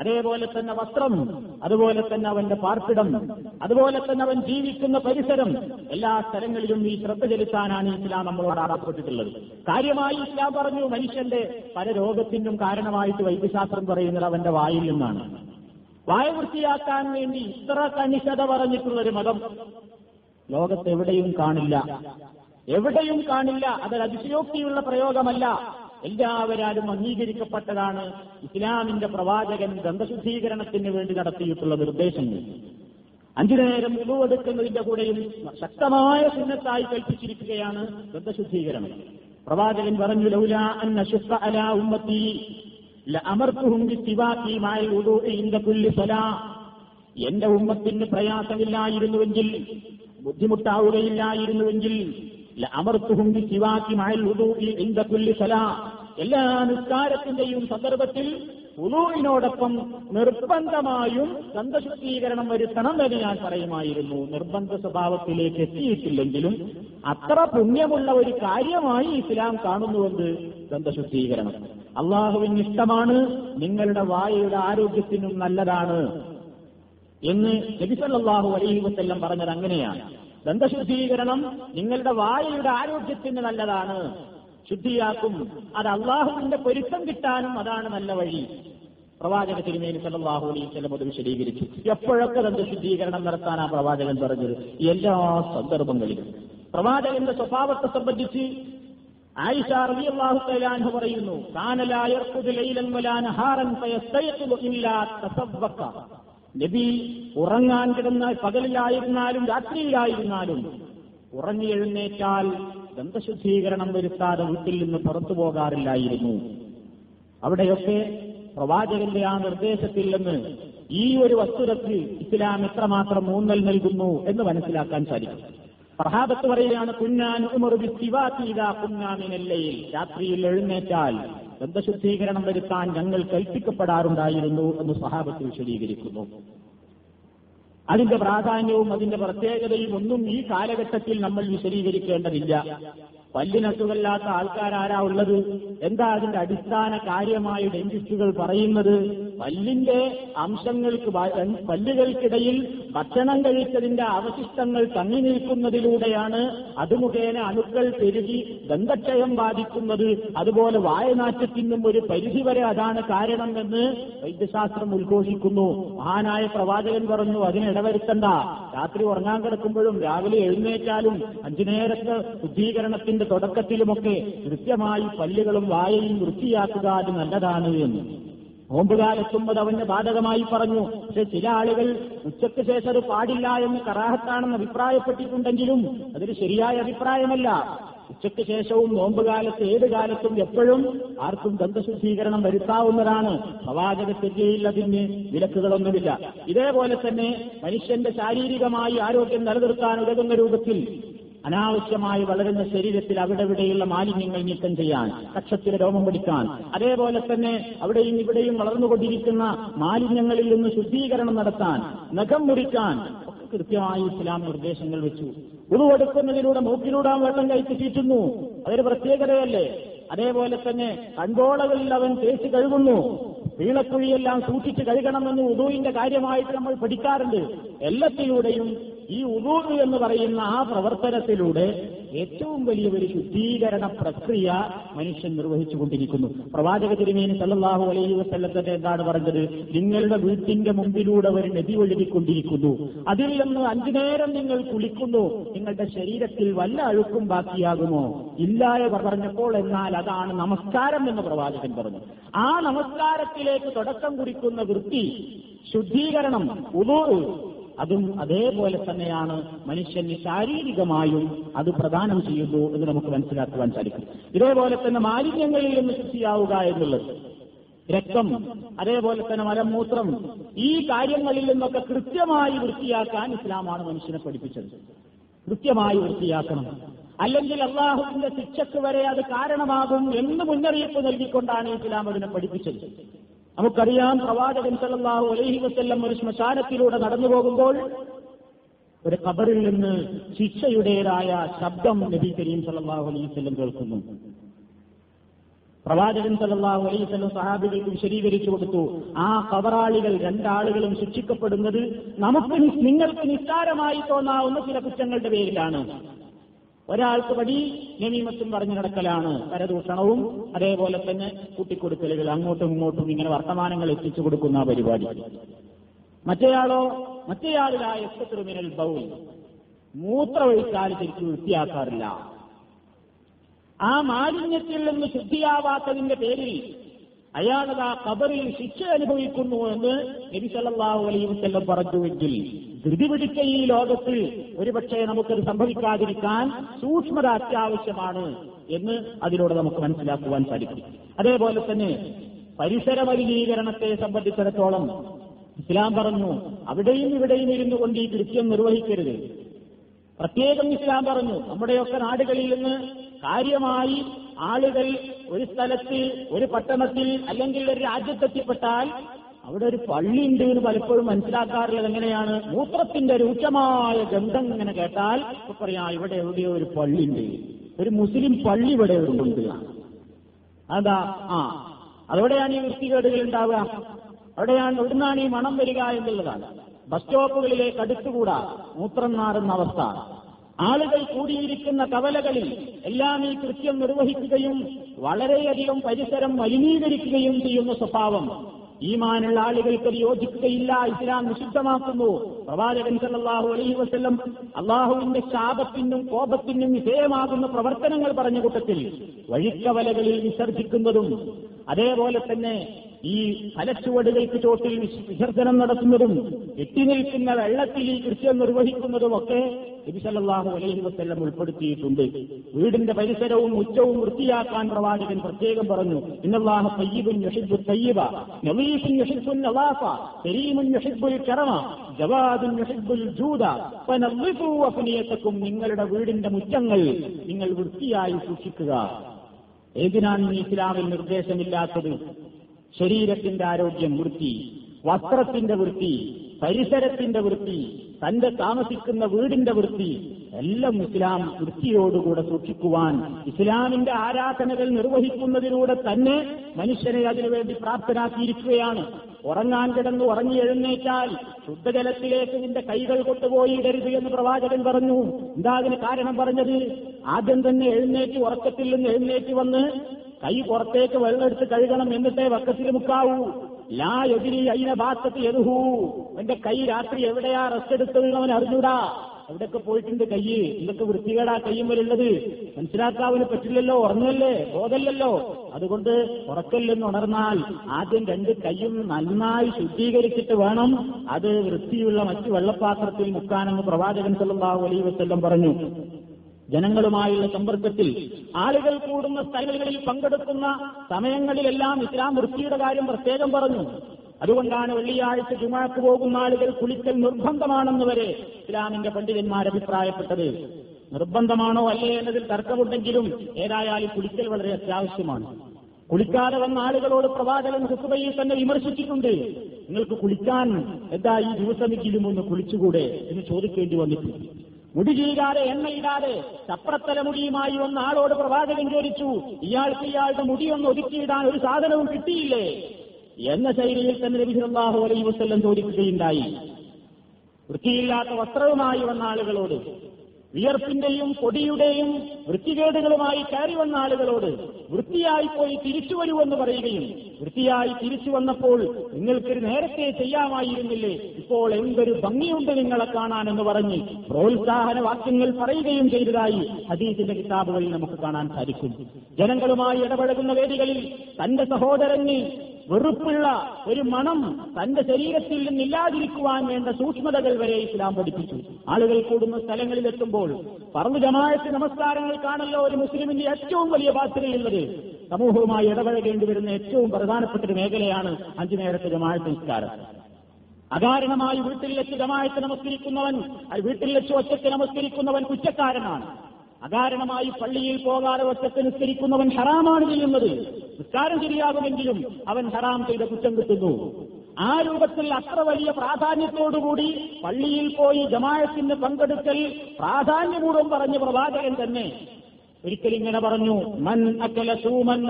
അതേപോലെ തന്നെ വസ്ത്രം അതുപോലെ തന്നെ അവന്റെ പാർപ്പിടം അതുപോലെ തന്നെ അവൻ ജീവിക്കുന്ന പരിസരം എല്ലാ സ്ഥലങ്ങളിലും ഈ ശ്രദ്ധ ചെലുത്താനാണ് ഇസ്ലാം നമ്മളോട് ആറാപ്പെട്ടിട്ടുള്ളത് കാര്യമായി ഇസ്ലാം പറഞ്ഞു മനുഷ്യന്റെ പല രോഗത്തിനും കാരണമായിട്ട് വൈദ്യശാസ്ത്രം പറയുന്നത് അവന്റെ വായിൽ നിന്നാണ്. വായ വൃത്തിയാക്കാൻ വേണ്ടി ഇത്ര കണിശത പറഞ്ഞിട്ടുള്ള ഒരു മതം ലോകത്തെവിടെയും കാണില്ല. എവിടെയും കാണില്ല. അതൊരു അതിശയോക്തിയുള്ള പ്രയോഗമല്ല. എല്ലാവരാലും അംഗീകരിക്കപ്പെട്ടതാണ് ഇസ്ലാമിന്റെ പ്രവാചകൻ ഗന്ധശുദ്ധീകരണത്തിന് വേണ്ടി നടത്തിയിട്ടുള്ള നിർദ്ദേശങ്ങൾ. അഞ്ചു നേരം ഉളുവെടുക്കുന്നതിന്റെ കൂടെയും ശക്തമായ സുന്നത്തായി കൽപ്പിച്ചിരിക്കുകയാണ് ഗന്ധശുദ്ധീകരണം പ്രവാചകൻ പറഞ്ഞു ലൗല അന്ന അല ഉമ്മത്തി എന്റെ ഉമ്മത്തിന് പ്രയാസമില്ലായിരുന്നുവെങ്കിൽ ബുദ്ധിമുട്ടാവുകയില്ലായിരുന്നുവെങ്കിൽ എല്ലാ നിസ്കാരത്തിന്റെയും സന്ദർഭത്തിൽ ഉലൂവിനോടൊപ്പം നിർബന്ധമായും സന്തശുദ്ധീകരണം വരുത്തണം എന്ന് ഞാൻ പറയുമായിരുന്നു. നിർബന്ധ സ്വഭാവത്തിലേക്ക് എത്തിയിട്ടില്ലെങ്കിലും അത്ര പുണ്യമുള്ള ഒരു കാര്യമായി ഇസ്ലാം കാണുന്നുവെന്ന് ദന്തശുദ്ധീകരണം. അള്ളാഹുവിന് ഇഷ്ടമാണ് നിങ്ങളുടെ വായയുടെ ആരോഗ്യത്തിനും നല്ലതാണ് എന്ന് നബിസല്ലാഹു അലൈഹി വസ്ല്ലം പറഞ്ഞത് അങ്ങനെയാണ്. ദന്തശുദ്ധീകരണം നിങ്ങളുടെ വായയുടെ ആരോഗ്യത്തിന് നല്ലതാണ്. ശുദ്ധിയാക്കും. അത് അള്ളാഹുവിന്റെ പൊരുത്തം കിട്ടാനും അതാണ് നല്ല വഴി. പ്രവാചക തിരുമേനി സല്ലാഹു അലൈഹി സ്വലം അത് വിശദീകരിച്ചു. എപ്പോഴൊക്കെ ദന്തശുദ്ധീകരണം നടത്താൻ ആ പ്രവാചകൻ പറഞ്ഞത്? എല്ലാ സന്ദർഭങ്ങളിലും. പ്രവാചകന്റെ സ്വഭാവത്തെ സംബന്ധിച്ച് ആയിഷ റളിയല്ലാഹു പറയുന്നു ഇല്ലാ നബി ഉറങ്ങാൻ കിടന്ന പകലിലായിരുന്നാലും രാത്രിയിലായിരുന്നാലും ഉറങ്ങി എഴുന്നേറ്റാൽ ദന്തശുദ്ധീകരണം വരുത്താതെ വീട്ടിൽ നിന്ന് പുറത്തു പോകാറില്ലായിരുന്നു. അവിടെയൊക്കെ പ്രവാചകന്റെ ആ നിർദ്ദേശത്തിൽ നിന്ന് ഈ ഒരു വസ്തുതക്ക് ഇസ്ലാം എത്രമാത്രം ഊന്നൽ നൽകുന്നു എന്ന് മനസ്സിലാക്കാൻ സാധിക്കും. പ്രഹാബത്ത് പറയുകയാണ് കുഞ്ഞാൻ കുഞ്ഞാമിനല്ലയിൽ രാത്രിയിൽ എഴുന്നേറ്റാൽ ബന്ധശുദ്ധീകരണം വരുത്താൻ ഞങ്ങൾ കൽപ്പിക്കപ്പെടാറുണ്ടായിരുന്നു എന്ന് സഹാബത്ത് വിശദീകരിക്കുന്നു. അതിന്റെ പ്രാധാന്യവും അതിന്റെ പ്രത്യേകതയും ഒന്നും ഈ കാലഘട്ടത്തിൽ നമ്മൾ വിശദീകരിക്കേണ്ടതില്ല. പല്ലിനസുഖല്ലാത്ത ആൾക്കാരാരാ ഉള്ളത്? എന്താ അതിന്റെ അടിസ്ഥാന കാര്യമായ ഡെന്റിസ്റ്റുകൾ പറയുന്നത്? പല്ലിന്റെ അംശങ്ങൾക്ക് പല്ലുകൾക്കിടയിൽ ഭക്ഷണം കഴിച്ചതിന്റെ അവശിഷ്ടങ്ങൾ തങ്ങി നിൽക്കുന്നതിലൂടെയാണ് അത് മുഖേന അണുക്കൾ പെരുകി ദന്തക്ഷയം ബാധിക്കുന്നത്. അതുപോലെ വായനാറ്റത്തിനും ഒരു പരിധിവരെ അതാണ് കാരണം എന്ന് വൈദ്യശാസ്ത്രം ഉദ്ഘോഷിക്കുന്നു. മഹാനായ പ്രവാചകൻ പറഞ്ഞു അതിനിടവരുത്തണ്ട രാത്രി ഉറങ്ങാൻ കിടക്കുമ്പോഴും രാവിലെ എഴുന്നേറ്റാലും അഞ്ചു നേരത്തെ ശുദ്ധീകരണത്തിന്റെ തുടക്കത്തിലുമൊക്കെ കൃത്യമായി പല്ലുകളും വായയും വൃത്തിയാക്കുക അത് നല്ലതാണ് എന്ന്. നോമ്പുകാലെത്തുമ്പോൾ അവന് ബാധകമായി പറഞ്ഞു. പക്ഷെ ചില ആളുകൾ ഉച്ചയ്ക്ക് ശേഷം അത് പാടില്ല എന്ന് കറാഹത്താണെന്ന് അഭിപ്രായപ്പെട്ടിട്ടുണ്ടെങ്കിലും അതൊരു ശരിയായ അഭിപ്രായമല്ല. ഉച്ചയ്ക്ക് ശേഷവും നോമ്പുകാലത്ത് ഏത് കാലത്തും എപ്പോഴും ആർക്കും ദന്തശുദ്ധീകരണം വരുത്താവുന്നതാണ്. പ്രവാചക ചര്യയിൽ അതിന് വിലക്കുകളൊന്നുമില്ല. ഇതേപോലെ തന്നെ മനുഷ്യന്റെ ശാരീരികമായി ആരോഗ്യം നിലനിർത്താൻ ഉതകുന്ന രൂപത്തിൽ അനാവശ്യമായി വളരുന്ന ശരീരത്തിൽ അവിടെ ഇവിടെയുള്ള മാലിന്യങ്ങൾ നീക്കം ചെയ്യാൻ കക്ഷത്തിൽ രോമം പിടിക്കാൻ. അതേപോലെ തന്നെ അവിടെയും ഇവിടെയും വളർന്നുകൊണ്ടിരിക്കുന്ന മാലിന്യങ്ങളിൽ നിന്ന് ശുദ്ധീകരണം നടത്താൻ നഖം മുറിക്കാൻ കൃത്യമായി ഇസ്ലാം നിർദ്ദേശങ്ങൾ വെച്ചു. ഉരുവെടുക്കുന്നതിലൂടെ മൂക്കിലൂടെ വെള്ളം കഴിച്ച് ചീറ്റുന്നു അതൊരു പ്രത്യേകതയല്ലേ? അതേപോലെ തന്നെ കൺപോളകളിൽ അവൻ തേച്ച് കഴുകുന്നു. വീണക്കുഴിയെല്ലാം സൂക്ഷിച്ച് കഴുകണമെന്ന് ഉദുവിന്റെ കാര്യമായിട്ട് നമ്മൾ പഠിക്കാറുണ്ട്. എല്ലാത്തിലൂടെയും ഈ ഉദൂർ എന്ന് പറയുന്ന ആ പ്രവർത്തനത്തിലൂടെ ഏറ്റവും വലിയ ഒരു ശുദ്ധീകരണ പ്രക്രിയ മനുഷ്യൻ നിർവഹിച്ചുകൊണ്ടിരിക്കുന്നു. പ്രവാചക തിരുമേനി സല്ലാഹു അലൈഹി വസ്ല്ലത്തിന്റെ എന്താണ് പറഞ്ഞത്? നിങ്ങളുടെ വീട്ടിന്റെ മുമ്പിലൂടെ ഒരു നദി ഒഴുകിക്കൊണ്ടിരിക്കുന്നു. അതിൽ നിന്ന് അഞ്ചു നേരം നിങ്ങൾ കുളിക്കുന്നു. നിങ്ങളുടെ ശരീരത്തിൽ വല്ല അഴുക്കും ബാക്കിയാകുമോ? ഇല്ലായ പറഞ്ഞപ്പോൾ എന്നാൽ അതാണ് നമസ്കാരം എന്ന് പ്രവാചകൻ പറഞ്ഞു. ആ നമസ്കാരത്തിലേക്ക് തുടക്കം കുറിക്കുന്ന വൃത്തി ശുദ്ധീകരണം ഉദൂ അതും അതേപോലെ തന്നെയാണ് മനുഷ്യന് ശാരീരികമായും അത് പ്രദാനം ചെയ്യുന്നു എന്ന് നമുക്ക് മനസ്സിലാക്കുവാൻ സാധിക്കും. ഇതേപോലെ തന്നെ മാലിന്യങ്ങളിൽ നിന്ന് ശുദ്ധിയാവുക എന്നുള്ളത്. രക്തം അതേപോലെ തന്നെ മലമൂത്രം ഈ കാര്യങ്ങളിൽ നിന്നൊക്കെ കൃത്യമായി വൃത്തിയാക്കാൻ ഇസ്ലാമാണ് മനുഷ്യനെ പഠിപ്പിച്ചത്. കൃത്യമായി വൃത്തിയാക്കണം. അല്ലെങ്കിൽ അള്ളാഹുവിന്റെ ശിക്ഷക്ക് വരെ അത് കാരണമാകും എന്ന് മുന്നറിയിപ്പ് നൽകിക്കൊണ്ടാണ് ഇസ്ലാം അതിനെ പഠിപ്പിച്ചത്. നമുക്കറിയാം പ്രവാചകൻ സല്ലല്ലാഹു അലൈഹി വസല്ലം ഒരു ശ്മശാനത്തിലൂടെ നടന്നു പോകുമ്പോൾ ഒരു കബറിൽ നിന്ന് ശിക്ഷയുടേതായ ശബ്ദം നബി കരീം സല്ലല്ലാഹു അലൈഹി വസല്ലം കേൾക്കുന്നു. പ്രവാചകൻ സല്ലല്ലാഹു അലൈഹി വസല്ലം സഹാബികൾക്ക് വിശദീകരിച്ചു കൊടുത്തു ആ കബറാളികൾ രണ്ടാളുകളും ശിക്ഷിക്കപ്പെടുന്നത് നമുക്ക് നിങ്ങൾക്ക് നിസ്സാരമായി തോന്നാവുന്ന ചില കുറ്റങ്ങളുടെ പേരിലാണ്. ഒരാൾക്ക് വഴി നമീമത്തും പറഞ്ഞു നടക്കലാണ്. പരദൂഷണവും അതേപോലെ തന്നെ കൂട്ടിക്കൊടുക്കലുകൾ അങ്ങോട്ടും ഇങ്ങോട്ടും ഇങ്ങനെ വർത്തമാനങ്ങൾ എത്തിച്ചു കൊടുക്കുന്ന പരിപാടി. മറ്റേയാളോ മറ്റേയാളിലായ എസ്തൃമിനൽ ബൗൽ മൂത്രമൊഴിച്ചാൽ ശരിക്കും വൃത്തിയാക്കാറില്ല. ആ മാലിന്യത്തിൽ നിന്ന് ശുദ്ധിയാവാത്തതിന്റെ പേരിൽ അയാളത് ആ കബറിൽ ശിക്ഷ അനുഭവിക്കുന്നു എന്ന് നബിസല്ലാഹു വസല്ലം പറഞ്ഞുവെങ്കിൽ ധൃതി പിടിച്ച ഈ ലോകത്ത് ഒരുപക്ഷെ നമുക്കത് സംഭവിക്കാതിരിക്കാൻ സൂക്ഷ്മത അത്യാവശ്യമാണ് എന്ന് അതിലൂടെ നമുക്ക് മനസ്സിലാക്കുവാൻ സാധിക്കും. അതേപോലെ തന്നെ പരിസര മലിനീകരണത്തെ സംബന്ധിച്ചിടത്തോളം ഇസ്ലാം പറഞ്ഞു അവിടെയും ഇവിടെയും ഇരുന്നു കൊണ്ട് ഈ കൃത്യം നിർവഹിക്കരുത്. പ്രത്യേകം ഇസ്ലാം പറഞ്ഞു. നമ്മുടെയൊക്കെ നാടുകളിൽ നിന്ന് കാര്യമായി ആളുകൾ ഒരു സ്ഥലത്തിൽ ഒരു പട്ടണത്തിൽ അല്ലെങ്കിൽ ഒരു രാജ്യത്തെത്തിപ്പെട്ടാൽ അവിടെ ഒരു പള്ളി ഉണ്ട് എന്ന് പലപ്പോഴും മനസ്സിലാക്കാറുള്ളത് എങ്ങനെയാണ്? മൂത്രത്തിന്റെ രൂക്ഷമായ ഗന്ധം ഇങ്ങനെ കേട്ടാൽ പറയാ ഇവിടെ എവിടെയോ ഒരു പള്ളി ഉണ്ട്. ഒരു മുസ്ലിം പള്ളി ഇവിടെ ഉണ്ട്. അതാ ആ. അതോടെയാണ് ഈ വൃത്തികേടുകൾ ഉണ്ടാവുക. അവിടെയാണ് എവിടുന്നാണ് ഈ മണം വരിക എന്നുള്ളതാണ്. ബസ് സ്റ്റോപ്പുകളിലേക്ക് അടുത്തുകൂടാ മൂത്രം നാറുന്ന അവസ്ഥ. ആളുകൾ കൂടിയിരിക്കുന്ന കവലകളിൽ എല്ലാം ഈ കൃത്യം നിർവഹിക്കുകയും വളരെയധികം പരിസരം മലിനീകരിക്കുകയും ചെയ്യുന്ന സ്വഭാവം. ഈമാനുള്ള ആളുകൾക്ക് യോജിക്കുകയില്ല. ഇസ്ലാം നിഷിദ്ധമാക്കുന്നു. പ്രവാചകൻ സല്ലാഹു അലൈഹി വസല്ലം അള്ളാഹുവിന്റെ ശാപത്തിനും കോപത്തിനും വിധേയമാകുന്ന പ്രവർത്തനങ്ങൾ പറഞ്ഞ കൂട്ടത്തിൽ വഴിക്കവലകളിൽ വിസർജിക്കുന്നതും അതേപോലെ തന്നെ ഈ ഫലച്ചുവടുകൾക്ക് ചോട്ടിൽ വിസ- വിസർജനം നടത്തുന്നതും എത്തിനിൽക്കുന്ന വെള്ളത്തിൽ ഈ കൃത്യം നിർവഹിക്കുന്നതുമൊക്കെ നബിസല്ലാഹു അലൈഹി വസ്ല്ലം ഉൾപ്പെടുത്തിയിട്ടുണ്ട്. വീടിന്റെ പരിസരവും ഉച്ചവും വൃത്തിയാക്കാൻ പ്രവാചകൻ പ്രത്യേകം പറഞ്ഞു ഇന്നല്ലാഹു കരീമുൻ കറമ ജവാദുൻ നിങ്ങളുടെ വീടിന്റെ മുറ്റങ്ങൾ നിങ്ങൾ വൃത്തിയായി സൂക്ഷിക്കുക. ഏതിനാണ് ഇസ്ലാമിൽ നിർദ്ദേശമില്ലാത്തത്? ശരീരത്തിന്റെ ആരോഗ്യം വൃത്തി വസ്ത്രത്തിന്റെ വൃത്തി പരിസരത്തിന്റെ വൃത്തി തന്റെ താമസിക്കുന്ന വീടിന്റെ വൃത്തി എല്ലാം ഇസ്ലാം വൃത്തിയോടുകൂടെ സൂക്ഷിക്കുവാൻ ഇസ്ലാമിന്റെ ആരാധനകൾ നിർവഹിക്കുന്നതിലൂടെ തന്നെ മനുഷ്യനെ അതിനുവേണ്ടി പ്രാപ്തനാക്കിയിരിക്കുകയാണ്. ഉറങ്ങാൻ കിടന്ന് ഉറങ്ങി എഴുന്നേറ്റാൽ ശുദ്ധജലത്തിലേക്ക് നിന്റെ കൈകൾ കൊണ്ടുപോയി ഇടരുത് എന്ന് പ്രവാചകൻ പറഞ്ഞു. എന്താ അതിന് കാരണം പറഞ്ഞത്? ആദ്യം തന്നെ എഴുന്നേറ്റ് ഉറക്കത്തിൽ നിന്ന് എഴുന്നേറ്റ് വന്ന് കൈ പുറത്തേക്ക് വെള്ളമെടുത്ത് കഴുകണം എന്നിട്ടേ വക്കത്തിൽ മുക്കാവൂ. ലാ എതിരി അയിന ഭാഗത്ത് എതുഹൂ എന്റെ കൈ രാത്രി എവിടെയാ റെസ്റ്റ് എടുത്തത് അവൻ അറിഞ്ഞൂടാ. എവിടെയൊക്കെ പോയിട്ടുണ്ട് കയ്യ്. എന്തൊക്കെ വൃത്തികേടാ കയ്യുമ്മലുള്ളത്. മനസ്സിലാക്കാവിന് പറ്റില്ലല്ലോ ഉറങ്ങല്ലേ ബോധല്ലല്ലോ അതുകൊണ്ട് ഉറക്കല്ലെന്ന് ഉണർന്നാൽ ആദ്യം രണ്ട് കൈയും നന്നായി ശുദ്ധീകരിച്ചിട്ട് വേണം അത് വൃത്തിയുള്ള മറ്റു വെള്ളപ്പാത്രത്തിൽ മുക്കാനെന്ന് പ്രവാചകൻ സല്ലല്ലാഹു അലൈഹി വസല്ലം പറഞ്ഞു. ജനങ്ങളുമായുള്ള സമ്പർക്കത്തിൽ ആളുകൾ കൂടുന്ന സ്ഥലങ്ങളിൽ പങ്കെടുക്കുന്ന സമയങ്ങളിലെല്ലാം ഇസ്ലാം വൃത്തിയുടെ കാര്യം പ്രത്യേകം പറഞ്ഞു. അതുകൊണ്ടാണ് വെള്ളിയാഴ്ച ജുമാക്ക് പോകുന്ന ആളുകൾ കുളിക്കൽ നിർബന്ധമാണെന്ന് വരെ ഇസ്ലാമിന്റെ പണ്ഡിതന്മാർ അഭിപ്രായപ്പെട്ടത്. നിർബന്ധമാണോ അല്ലേ എന്നതിൽ തർക്കമുണ്ടെങ്കിലും ഏതായാലും കുളിക്കൽ വളരെ അത്യാവശ്യമാണ്. കുളിക്കാതെ വന്ന ആളുകളോട് പ്രവാചകൻ ഹുസുബയിൽ തന്നെ വിമർശിച്ചിട്ടുണ്ട്. നിങ്ങൾക്ക് കുളിക്കാൻ എന്താ ഈ ദിവസമെങ്കിലും ഒന്ന് കുളിച്ചുകൂടെ എന്ന് ചോദിക്കേണ്ടി വന്നിട്ടുണ്ട്. മുടി ചെയ്യാതെ എണ്ണയിടാതെ ചപ്രത്തല മുടിയുമായി വന്ന ആളോട് പ്രവാചകൻ ചോദിച്ചു ഇയാൾക്ക് ഇയാളുടെ മുടിയൊന്ന് ഒതുക്കിയിടാൻ ഒരു സാധനവും കിട്ടിയില്ലേ? എന്ന ശൈലിയിൽ തന്നെ നബി അലൈ വസല്ലം ചോദിക്കുകയുണ്ടായി. വൃത്തിയില്ലാത്ത വസ്ത്രവുമായി വന്ന ആളുകളോട് വിയർപ്പിന്റെയും പൊടിയുടെയും വൃത്തികേടുകളുമായി കയറി വന്ന ആളുകളോട് വൃത്തിയായി പോയി തിരിച്ചു വരുമെന്ന് പറയുകയും വൃത്തിയായി തിരിച്ചു വന്നപ്പോൾ നിങ്ങൾക്കൊരു നേരത്തെ ചെയ്യാമായിരുന്നില്ലേ? ഇപ്പോൾ എന്തൊരു ഭംഗിയുണ്ട് നിങ്ങളെ കാണാൻ എന്ന് പറഞ്ഞ് പ്രോത്സാഹന വാക്യങ്ങൾ പറയുകയും ചെയ്തതായി ഹദീസിന്റെ കിതാബുകളിൽ നമുക്ക് കാണാൻ സാധിക്കും. ജനങ്ങളുമായി ഇടപഴകുന്ന വേദികളിൽ തന്റെ സഹോദരന് വെറുപ്പുള്ള ഒരു മണം തന്റെ ശരീരത്തിൽ നിന്നില്ലാതിരിക്കുവാൻ വേണ്ട സൂക്ഷ്മതകൾ വരെ ഇസ്ലാം പഠിപ്പിച്ചു. ആളുകൾ കൂടുന്ന സ്ഥലങ്ങളിലെത്തുമ്പോൾ പറന്നു ജമായത്ത് നമസ്കാരങ്ങൾക്കാണല്ലോ ഒരു മുസ്ലിമിന്റെ ഏറ്റവും വലിയ ബാധ്യതയുള്ളത് സമൂഹവുമായി ഇടപഴകേണ്ടി വരുന്ന ഏറ്റവും പ്രധാനപ്പെട്ട ഒരു മേഖലയാണ് അഞ്ചു നേരത്തെ ജമായത്ത് നിസ്കാരം അകാരണമായി വീട്ടിൽ വെച്ച് ജമായത്ത് നമസ്കരിക്കുന്നവൻ വീട്ടിൽ വെച്ച് ഒറ്റയ്ക്ക് നമസ്കരിക്കുന്നവൻ കുറ്റക്കാരനാണ്. അകാരണമായി പള്ളിയിൽ പോകാതെ ഒറ്റയ്ക്ക് നിസ്കരിക്കുന്നവൻ ഹറാമാണ് ചെയ്യുന്നത്. നിസ്കാരം ശരിയാകുമെങ്കിലും അവൻ ഹറാം ചെയ്ത കുറ്റം കിട്ടുന്നു. ആ രൂപത്തിൽ അത്ര വലിയ പ്രാധാന്യത്തോടുകൂടി പള്ളിയിൽ പോയി ജമായത്തിന് പങ്കെടുക്കൽ പ്രാധാന്യപൂർവം പറഞ്ഞ പ്രവാചകൻ തന്നെ ഒരിക്കൽ ഇങ്ങനെ പറഞ്ഞു മൻ അക്കല സൂമൻ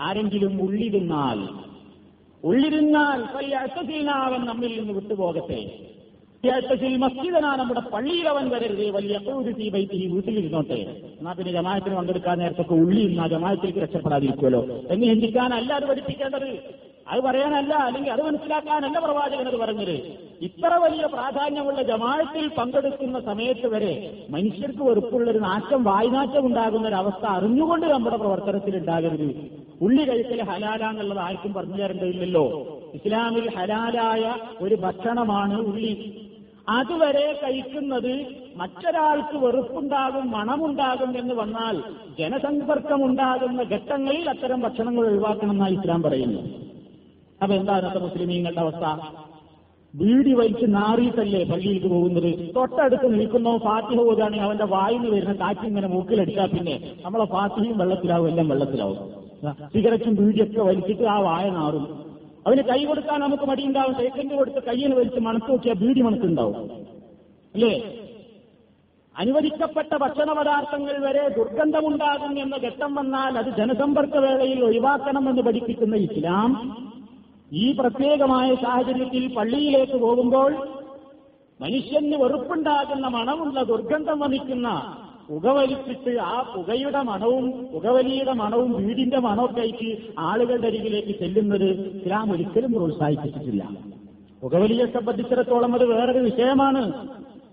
ആരെങ്കിലും ഉള്ളി തിന്നാൽ ഉള്ളിരുന്നാൽ അവൻ നമ്മിൽ നിന്ന് വിട്ടുപോകട്ടെ. മസ്ജിദനാ നമ്മുടെ പള്ളിയിൽ അവൻ വരരുത്. വലിയ തീ ഈ വീട്ടിലിരുന്നോട്ടെ. എന്നാ പിന്നെ ജമായത്തിന് പങ്കെടുക്കാൻ നേരത്തൊക്കെ ഉള്ളി ഇന്നാ ജമായത്തിലേക്ക് രക്ഷപ്പെടാതിരിക്കുമല്ലോ എന്ന് ചിന്തിക്കാനല്ല അത് പഠിപ്പിക്കേണ്ടത്. അത് പറയാനല്ല അല്ലെങ്കിൽ അത് മനസ്സിലാക്കാനല്ല പ്രവാചകൻ അത് പറഞ്ഞത്. ഇത്ര വലിയ പ്രാധാന്യമുള്ള ജമാഴത്തിൽ പങ്കെടുക്കുന്ന സമയത്ത് വരെ മനുഷ്യർക്ക് വെറുപ്പുള്ളൊരു നാശം വായ്നാറ്റം ഉണ്ടാകുന്ന ഒരു അവസ്ഥ അറിഞ്ഞുകൊണ്ട് നമ്മുടെ പ്രവർത്തനത്തിൽ ഉണ്ടാകരുത്. ഉള്ളി കഴിക്കൽ ഹലാലാന്നുള്ളത് ആർക്കും പറഞ്ഞു തരേണ്ടതില്ലല്ലോ. ഇസ്ലാമിൽ ഹലാലായ ഒരു ഭക്ഷണമാണ് ഉള്ളി. അതുവരെ കഴിക്കുന്നത് മറ്റൊരാൾക്ക് വെറുപ്പുണ്ടാകും മണമുണ്ടാകും എന്ന് വന്നാൽ ജനസമ്പർക്കമുണ്ടാകുന്ന ഘട്ടങ്ങളിൽ അത്തരം ഭക്ഷണങ്ങൾ ഒഴിവാക്കണമെന്നാണ് ഇസ്ലാം പറയുന്നു അപ്പൊ എന്താ മുസ്ലിമീങ്ങളുടെ അവസ്ഥ? വീടി വലിച്ച് നാറിയിട്ടല്ലേ പള്ളിയിലേക്ക് പോകുന്നത്? തൊട്ടടുത്ത് നിൽക്കുന്നോ ഫാത്തിഹ പോകുകയാണെങ്കിൽ അവന്റെ വായിന്ന് വരുന്ന കാറ്റ് ഇങ്ങനെ മൂക്കിലടിച്ചാൽ പിന്നെ നമ്മളെ ഫാത്തിഹയും വെള്ളത്തിലാവും എല്ലാം വെള്ളത്തിലാവും. സിഗരറ്റും വീടിയൊക്കെ വലിച്ചിട്ട് ആ വായ നാറും. അവന് കൈ കൊടുക്കാൻ നമുക്ക് മടിയുണ്ടാവും. സെക്കൻഡ് കൊടുത്ത് കയ്യിൽ വലിച്ച് മണത്ത് നോക്കിയാൽ ബീഡി മണത്തുണ്ടാവും. അല്ലേ? അനുവദിക്കപ്പെട്ട ഭക്ഷണ പദാർത്ഥങ്ങൾ വരെ ദുർഗന്ധമുണ്ടാകും എന്ന ഘട്ടം വന്നാൽ അത് ജനസമ്പർക്ക വേളയിൽ ഒഴിവാക്കണമെന്ന് പഠിപ്പിക്കുന്ന ഇസ്ലാം ഈ പ്രത്യേകമായ സാഹചര്യത്തിൽ പള്ളിയിലേക്ക് പോകുമ്പോൾ മനുഷ്യന് വെറുപ്പുണ്ടാകുന്ന മണമുള്ള ദുർഗന്ധം വമിക്കുന്ന പുകവലിച്ചിട്ട് ആ പുകയുടെ മണവും പുകവലിയുടെ മണവും വീടിന്റെ മണമൊക്കെ ആളുകളുടെ അരികിലേക്ക് ചെല്ലുന്നത് ഇസ്ലാം ഒരിക്കലും പ്രോത്സാഹിപ്പിച്ചിട്ടില്ല. പുകവലിയെ സംബന്ധിച്ചിടത്തോളം അത് വേറൊരു വിഷയമാണ്.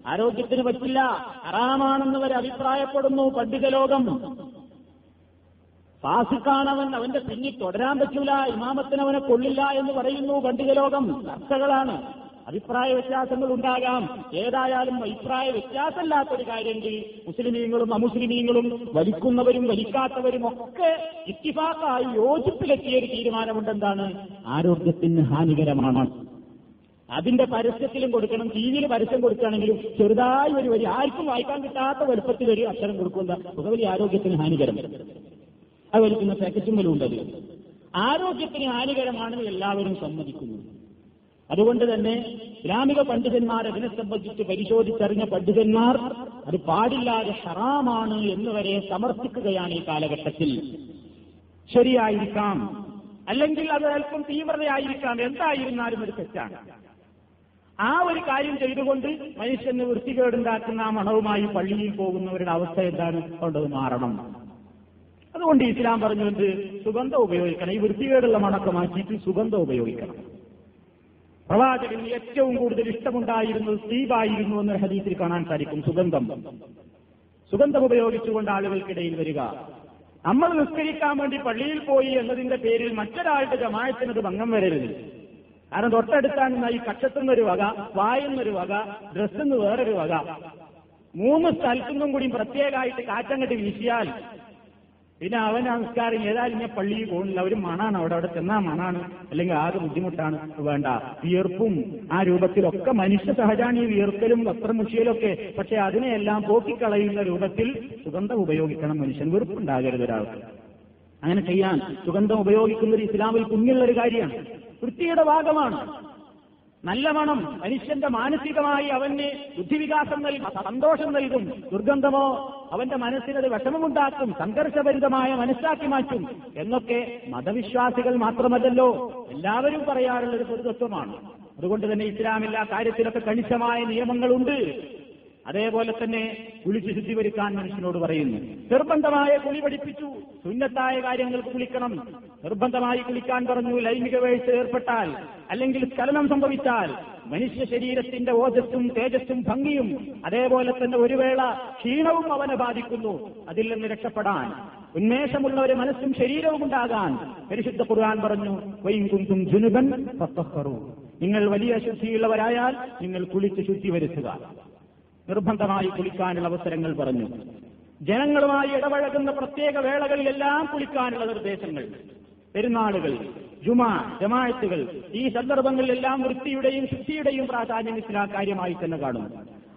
ആരോഗ്യത്തിന് പറ്റില്ല ഹറാമാണെന്ന് വരെ അഭിപ്രായപ്പെടുന്നു പണ്ഡിത ലോകം ഫാസിക്കാണവൻ അവന്റെ പിന്നിൽ തുടരാൻ പറ്റൂല ഇമാമത്തിന് അവനെ കൊള്ളില്ല എന്ന് പറയുന്നു പണ്ഡിത ലോകം. ചർച്ചകളാണ്. അഭിപ്രായ വ്യത്യാസങ്ങൾ ഉണ്ടാകാം. ഏതായാലും അഭിപ്രായ വ്യത്യാസമില്ലാത്തൊരു കാര്യമെങ്കിൽ മുസ്ലിമീങ്ങളും അമുസ്ലിമീങ്ങളും വലിക്കുന്നവരും വലിക്കാത്തവരും ഒക്കെ ഇത്തിഫാക്കായി യോജിപ്പിലെത്തിയ ഒരു തീരുമാനമുണ്ടെന്താണ്? ആരോഗ്യത്തിന് ഹാനികരമാണ്. അതിന്റെ പരസ്യത്തിലും കൊടുക്കണം ടി വിയിൽ പരസ്യം കൊടുക്കുകയാണെങ്കിലും ചെറുതായി ഒരു വരി ആർക്കും വായിക്കാൻ കിട്ടാത്ത വലുപ്പത്തിൽ ഒരു അക്ഷരം കൊടുക്കുന്ന പുകവലി ആരോഗ്യത്തിന് ഹാനികരം. അത് വലിക്കുന്ന ഉണ്ടത്. ആരോഗ്യത്തിന് ഹാനികരമാണെന്ന് എല്ലാവരും സമ്മതിക്കുന്നു. അതുകൊണ്ട് തന്നെ ഇസ്ലാമിക പണ്ഡിതന്മാർ അതിനെ സംബന്ധിച്ച് പരിശോധിച്ചറിഞ്ഞ പണ്ഡിതന്മാർ അത് പാടില്ലാതെ ഹറാമാണ് എന്ന് വരെ സമർത്ഥിക്കുകയാണ് ഈ കാലഘട്ടത്തിൽ. ശരിയായിരിക്കാം. അല്ലെങ്കിൽ അത് അല്പം തീവ്രതയായിരിക്കാം. എന്തായിരുന്നാലും ഒരു തെറ്റാണ്. ആ ഒരു കാര്യം ചെയ്തുകൊണ്ട് മനുഷ്യന് വൃത്തികേടുണ്ടാക്കുന്ന ആ മണവുമായി പള്ളിയിൽ പോകുന്നവരുടെ അവസ്ഥ എന്താണ്? കൊണ്ടത് മാറണം. അതുകൊണ്ട് ഇസ്ലാം പറഞ്ഞുകൊണ്ട് സുഗന്ധം ഉപയോഗിക്കണം. ഈ വൃത്തികേടുള്ള മണക്കം മാറ്റിയിട്ട് സുഗന്ധം ഉപയോഗിക്കണം. പ്രവാചകന് ഏറ്റവും കൂടുതൽ ഇഷ്ടമുണ്ടായിരുന്നത് സ്ത്രീവായിരുന്നു എന്നൊരു ഹദീസിൽ കാണാൻ സാധിക്കും. സുഗന്ധം. സുഗന്ധം ഉപയോഗിച്ചുകൊണ്ട് ആളുകൾക്കിടയിൽ വരിക. നമ്മൾ നിസ്കരിക്കാൻ വേണ്ടി പള്ളിയിൽ പോയി എന്നതിന്റെ പേരിൽ മറ്റൊരാളുടെ ജമായത്തിനത് ഭംഗം വരരുത്. കാരണം തൊട്ടടുത്താണ് ഈ കക്ഷത്തുനിന്നൊരു വക വായുന്നൊരു വക ഡ്രസ്സെന്ന് വേറൊരു വക. മൂന്ന് സ്ഥലത്തുനിന്നും കൂടി പ്രത്യേകമായിട്ട് കാറ്റങ്ങട്ട് വീശിയാൽ പിന്നെ അവൻ നമസ്കാരം ഏതായാലും ഞാൻ പള്ളിയിൽ പോകുന്നില്ല. ഒരു മണാണ്. അവിടെ അവിടെ ചെന്നാ മണാണ്. അല്ലെങ്കിൽ ആകെ ബുദ്ധിമുട്ടാണ്. വേണ്ട. വിയർപ്പും ആ രൂപത്തിലൊക്കെ മനുഷ്യ സഹജാണ് ഈ വിയർക്കലും വസ്ത്രമുഷിയലൊക്കെ പക്ഷെ അതിനെയെല്ലാം പോക്കിക്കളയുന്ന രൂപത്തിൽ സുഗന്ധം ഉപയോഗിക്കണം മനുഷ്യൻ. വെറുപ്പുണ്ടാകരുത് ഒരാൾക്ക്. അങ്ങനെ ചെയ്യാൻ സുഗന്ധം ഉപയോഗിക്കുന്നത് ഇസ്ലാമിൽ കുഞ്ഞുള്ള ഒരു കാര്യമാണ്. വൃത്തിയുടെ ഭാഗമാണ്. നല്ല മണം മനുഷ്യന്റെ മാനസികമായി അവന് ബുദ്ധിവികാസം നൽകും സന്തോഷം നൽകും ദുർഗന്ധമോ അവന്റെ മനസ്സിനത് വിഷമമുണ്ടാക്കും സംഘർഷഭരിതമായ മനസ്സാക്കി മാറ്റും എന്നൊക്കെ മതവിശ്വാസികൾ മാത്രമല്ലല്ലോ എല്ലാവരും പറയാറുള്ള ഒരു പൊതുതത്വമാണ്. അതുകൊണ്ട് തന്നെ ഇസ്ലാമില്ലാ കാര്യത്തിലൊക്കെ കണിശമായ നിയമങ്ങളുണ്ട്. അതേപോലെ തന്നെ കുളിച്ച് ശുദ്ധി വരുത്താൻ മനുഷ്യനോട് പറയുന്നു. നിർബന്ധമായ കുളി പഠിപ്പിച്ചു. സുന്നത്തായ കാര്യങ്ങൾക്ക് കുളിക്കണം. നിർബന്ധമായി കുളിക്കാൻ പറഞ്ഞു. ലൈംഗിക വീഴ്ച ഏർപ്പെട്ടാൽ അല്ലെങ്കിൽ സ്ഖലനം സംഭവിച്ചാൽ മനുഷ്യ ശരീരത്തിന്റെ ഓജസ്സും തേജസ്സും ഭംഗിയും അതേപോലെ തന്നെ ഒരു വേള ക്ഷീണവും അവനെ ബാധിക്കുന്നു. അതിൽ നിന്ന് രക്ഷപ്പെടാൻ ഉന്മേഷമുള്ള ഒരു മനസ്സും ശരീരവും ഉണ്ടാകാൻ പരിശുദ്ധ ഖുർആൻ പറഞ്ഞു വൈകുന്തും ജുനുബൻ. നിങ്ങൾ വലിയ ശുദ്ധിയുള്ളവരായാൽ നിങ്ങൾ കുളിച്ച് ശുദ്ധി വരുത്തുക നിർബന്ധമായി കുളിക്കാനുള്ള അവസരങ്ങൾ പറഞ്ഞു. ജനങ്ങളുമായി ഇടപഴകുന്ന പ്രത്യേക വേളകളിലെല്ലാം കുളിക്കാനുള്ള നിർദ്ദേശങ്ങൾ. പെരുന്നാളുകൾ ജുമാ ജമാഅത്തുകൾ ഈ സന്ദർഭങ്ങളിലെല്ലാം വൃത്തിയുടെയും ശുദ്ധിയുടെയും പ്രാധാന്യം ഇസ്ലാം കാര്യമായി തന്നെ കാണുന്നു.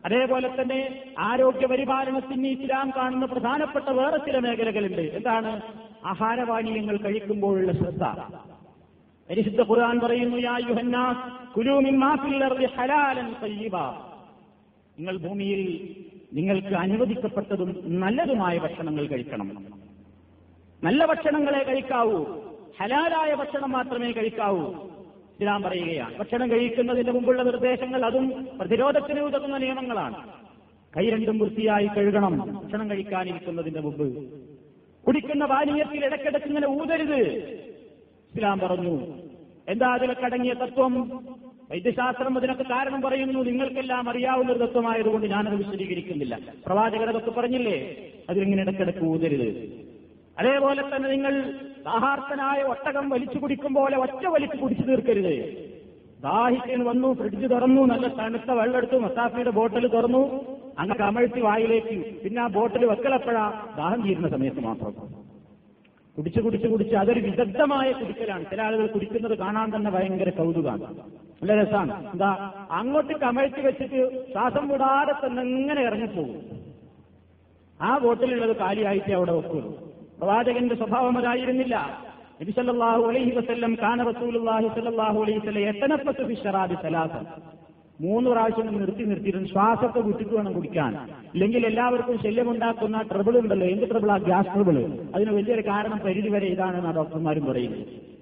അതേപോലെ തന്നെ ആരോഗ്യ പരിപാലനത്തിന് ഇസ്ലാം കാണുന്ന പ്രധാനപ്പെട്ട വേറെ ചില മേഖലകളുണ്ട്. എന്താണ്? ആഹാരപാനീയങ്ങൾ കഴിക്കുമ്പോഴുള്ള ശ്രദ്ധ. പരിശുദ്ധ ഖുർആൻ പറയുന്നു യാ യുഹന്നാസ് കുലൂമിൻ മിമ്മാ ഫിൽ അർദി ഹലാലൻ നിങ്ങൾ ഭൂമിയിൽ നിങ്ങൾക്ക് അനുവദിക്കപ്പെട്ടതും നല്ലതുമായ ഭക്ഷണങ്ങൾ കഴിക്കണം. നല്ല ഭക്ഷണങ്ങളെ കഴിക്കാവൂ. ഹലാലായ ഭക്ഷണം മാത്രമേ കഴിക്കാവൂ. ഇസ്ലാം പറയുകയാണ്. ഭക്ഷണം കഴിക്കുന്നതിന് മുമ്പുള്ള നിർദ്ദേശങ്ങൾ അതും പ്രതിരോധത്തിന് ഉതകുന്ന നിയമങ്ങളാണ്. കൈ രണ്ടും വൃത്തിയായി കഴുകണം. ഭക്ഷണം കഴിക്കാനിരിക്കുന്നതിന്റെ മുമ്പ്. കുടിക്കുന്ന പാനീയത്തിൽ ഇടയ്ക്കിടയ്ക്ക് ഇങ്ങനെ ഊതരുത്. ഇസ്ലാം പറഞ്ഞു. എന്താ അതിലൊക്കെ അടങ്ങിയ തത്വം? വൈദ്യശാസ്ത്രം അതിനൊക്കെ കാരണം പറയുന്നു. നിങ്ങൾക്കെല്ലാം അറിയാവുന്ന ഒരു തത്വമായതുകൊണ്ട് ഞാനത് വിശദീകരിക്കുന്നില്ല. പ്രവാചകരതൊക്കെ പറഞ്ഞില്ലേ? അതിലിങ്ങനെ ഇടയ്ക്കിടയ്ക്ക് ഊതരുത്. അതേപോലെ തന്നെ നിങ്ങൾ ദാഹാർത്തനായ ഒട്ടകം വലിച്ചു കുടിക്കും പോലെ ഒറ്റ വലിച്ചു കുടിച്ചു തീർക്കരുത്. ദാഹിക്കാൻ വന്നു ഫ്രിഡ്ജ് തുറന്നു നല്ല തണുത്ത വെള്ളം എടുത്തു മസാഫിയുടെ ബോട്ടിൽ തുറന്നു അങ്ങനെ കമഴ്ത്തി വായിലേക്ക്. പിന്നെ ആ ബോട്ടിൽ വെക്കലപ്പോഴാ ദാഹം തീരുന്ന സമയത്ത് മാത്രം. കുടിച്ച് കുടിച്ച് കുടിച്ച് അതൊരു വിദഗ്ധമായ കുടിക്കലാണ്. ചില ആളുകൾ കുടിക്കുന്നത് കാണാൻ തന്നെ ഭയങ്കര കൗതുകമാണ് നല്ല രസമാണ് എന്താ അങ്ങോട്ട് കമഴ്ത്തി വെച്ചിട്ട് ശ്വാസം വിടാതെ തന്നെ ഇങ്ങനെ ഇറങ്ങിപ്പോകും. ആ ബോട്ടിലുള്ളത് കാലിയായിട്ട് അവിടെ വെക്കുള്ളൂ. പ്രവാചകന്റെ സ്വഭാവം അതായിരുന്നില്ല. നബി സല്ലല്ലാഹു അലൈഹി വസല്ലം കാന റസൂലുള്ളാഹി സല്ലല്ലാഹു അലൈഹി വസല്ലം യതനഫസു ഫി ശറാബി സലാസ. മൂന്ന് പ്രാവശ്യം നിർത്തി നിർത്തിയിരുന്നു ശ്വാസത്തെ വിട്ടിട്ട് വേണം കുടിക്കാൻ. അല്ലെങ്കിൽ എല്ലാവർക്കും ശല്യമുണ്ടാക്കുന്ന ട്രബിൾ ഉണ്ടല്ലോ. എന്ത് ട്രബിൾ ആ? ഗ്യാസ് ട്രബിൾ അതിന് വലിയൊരു കാരണം പരിധി വരെ ഇതാണെന്ന് ഡോക്ടർമാരും പറയുന്നത്.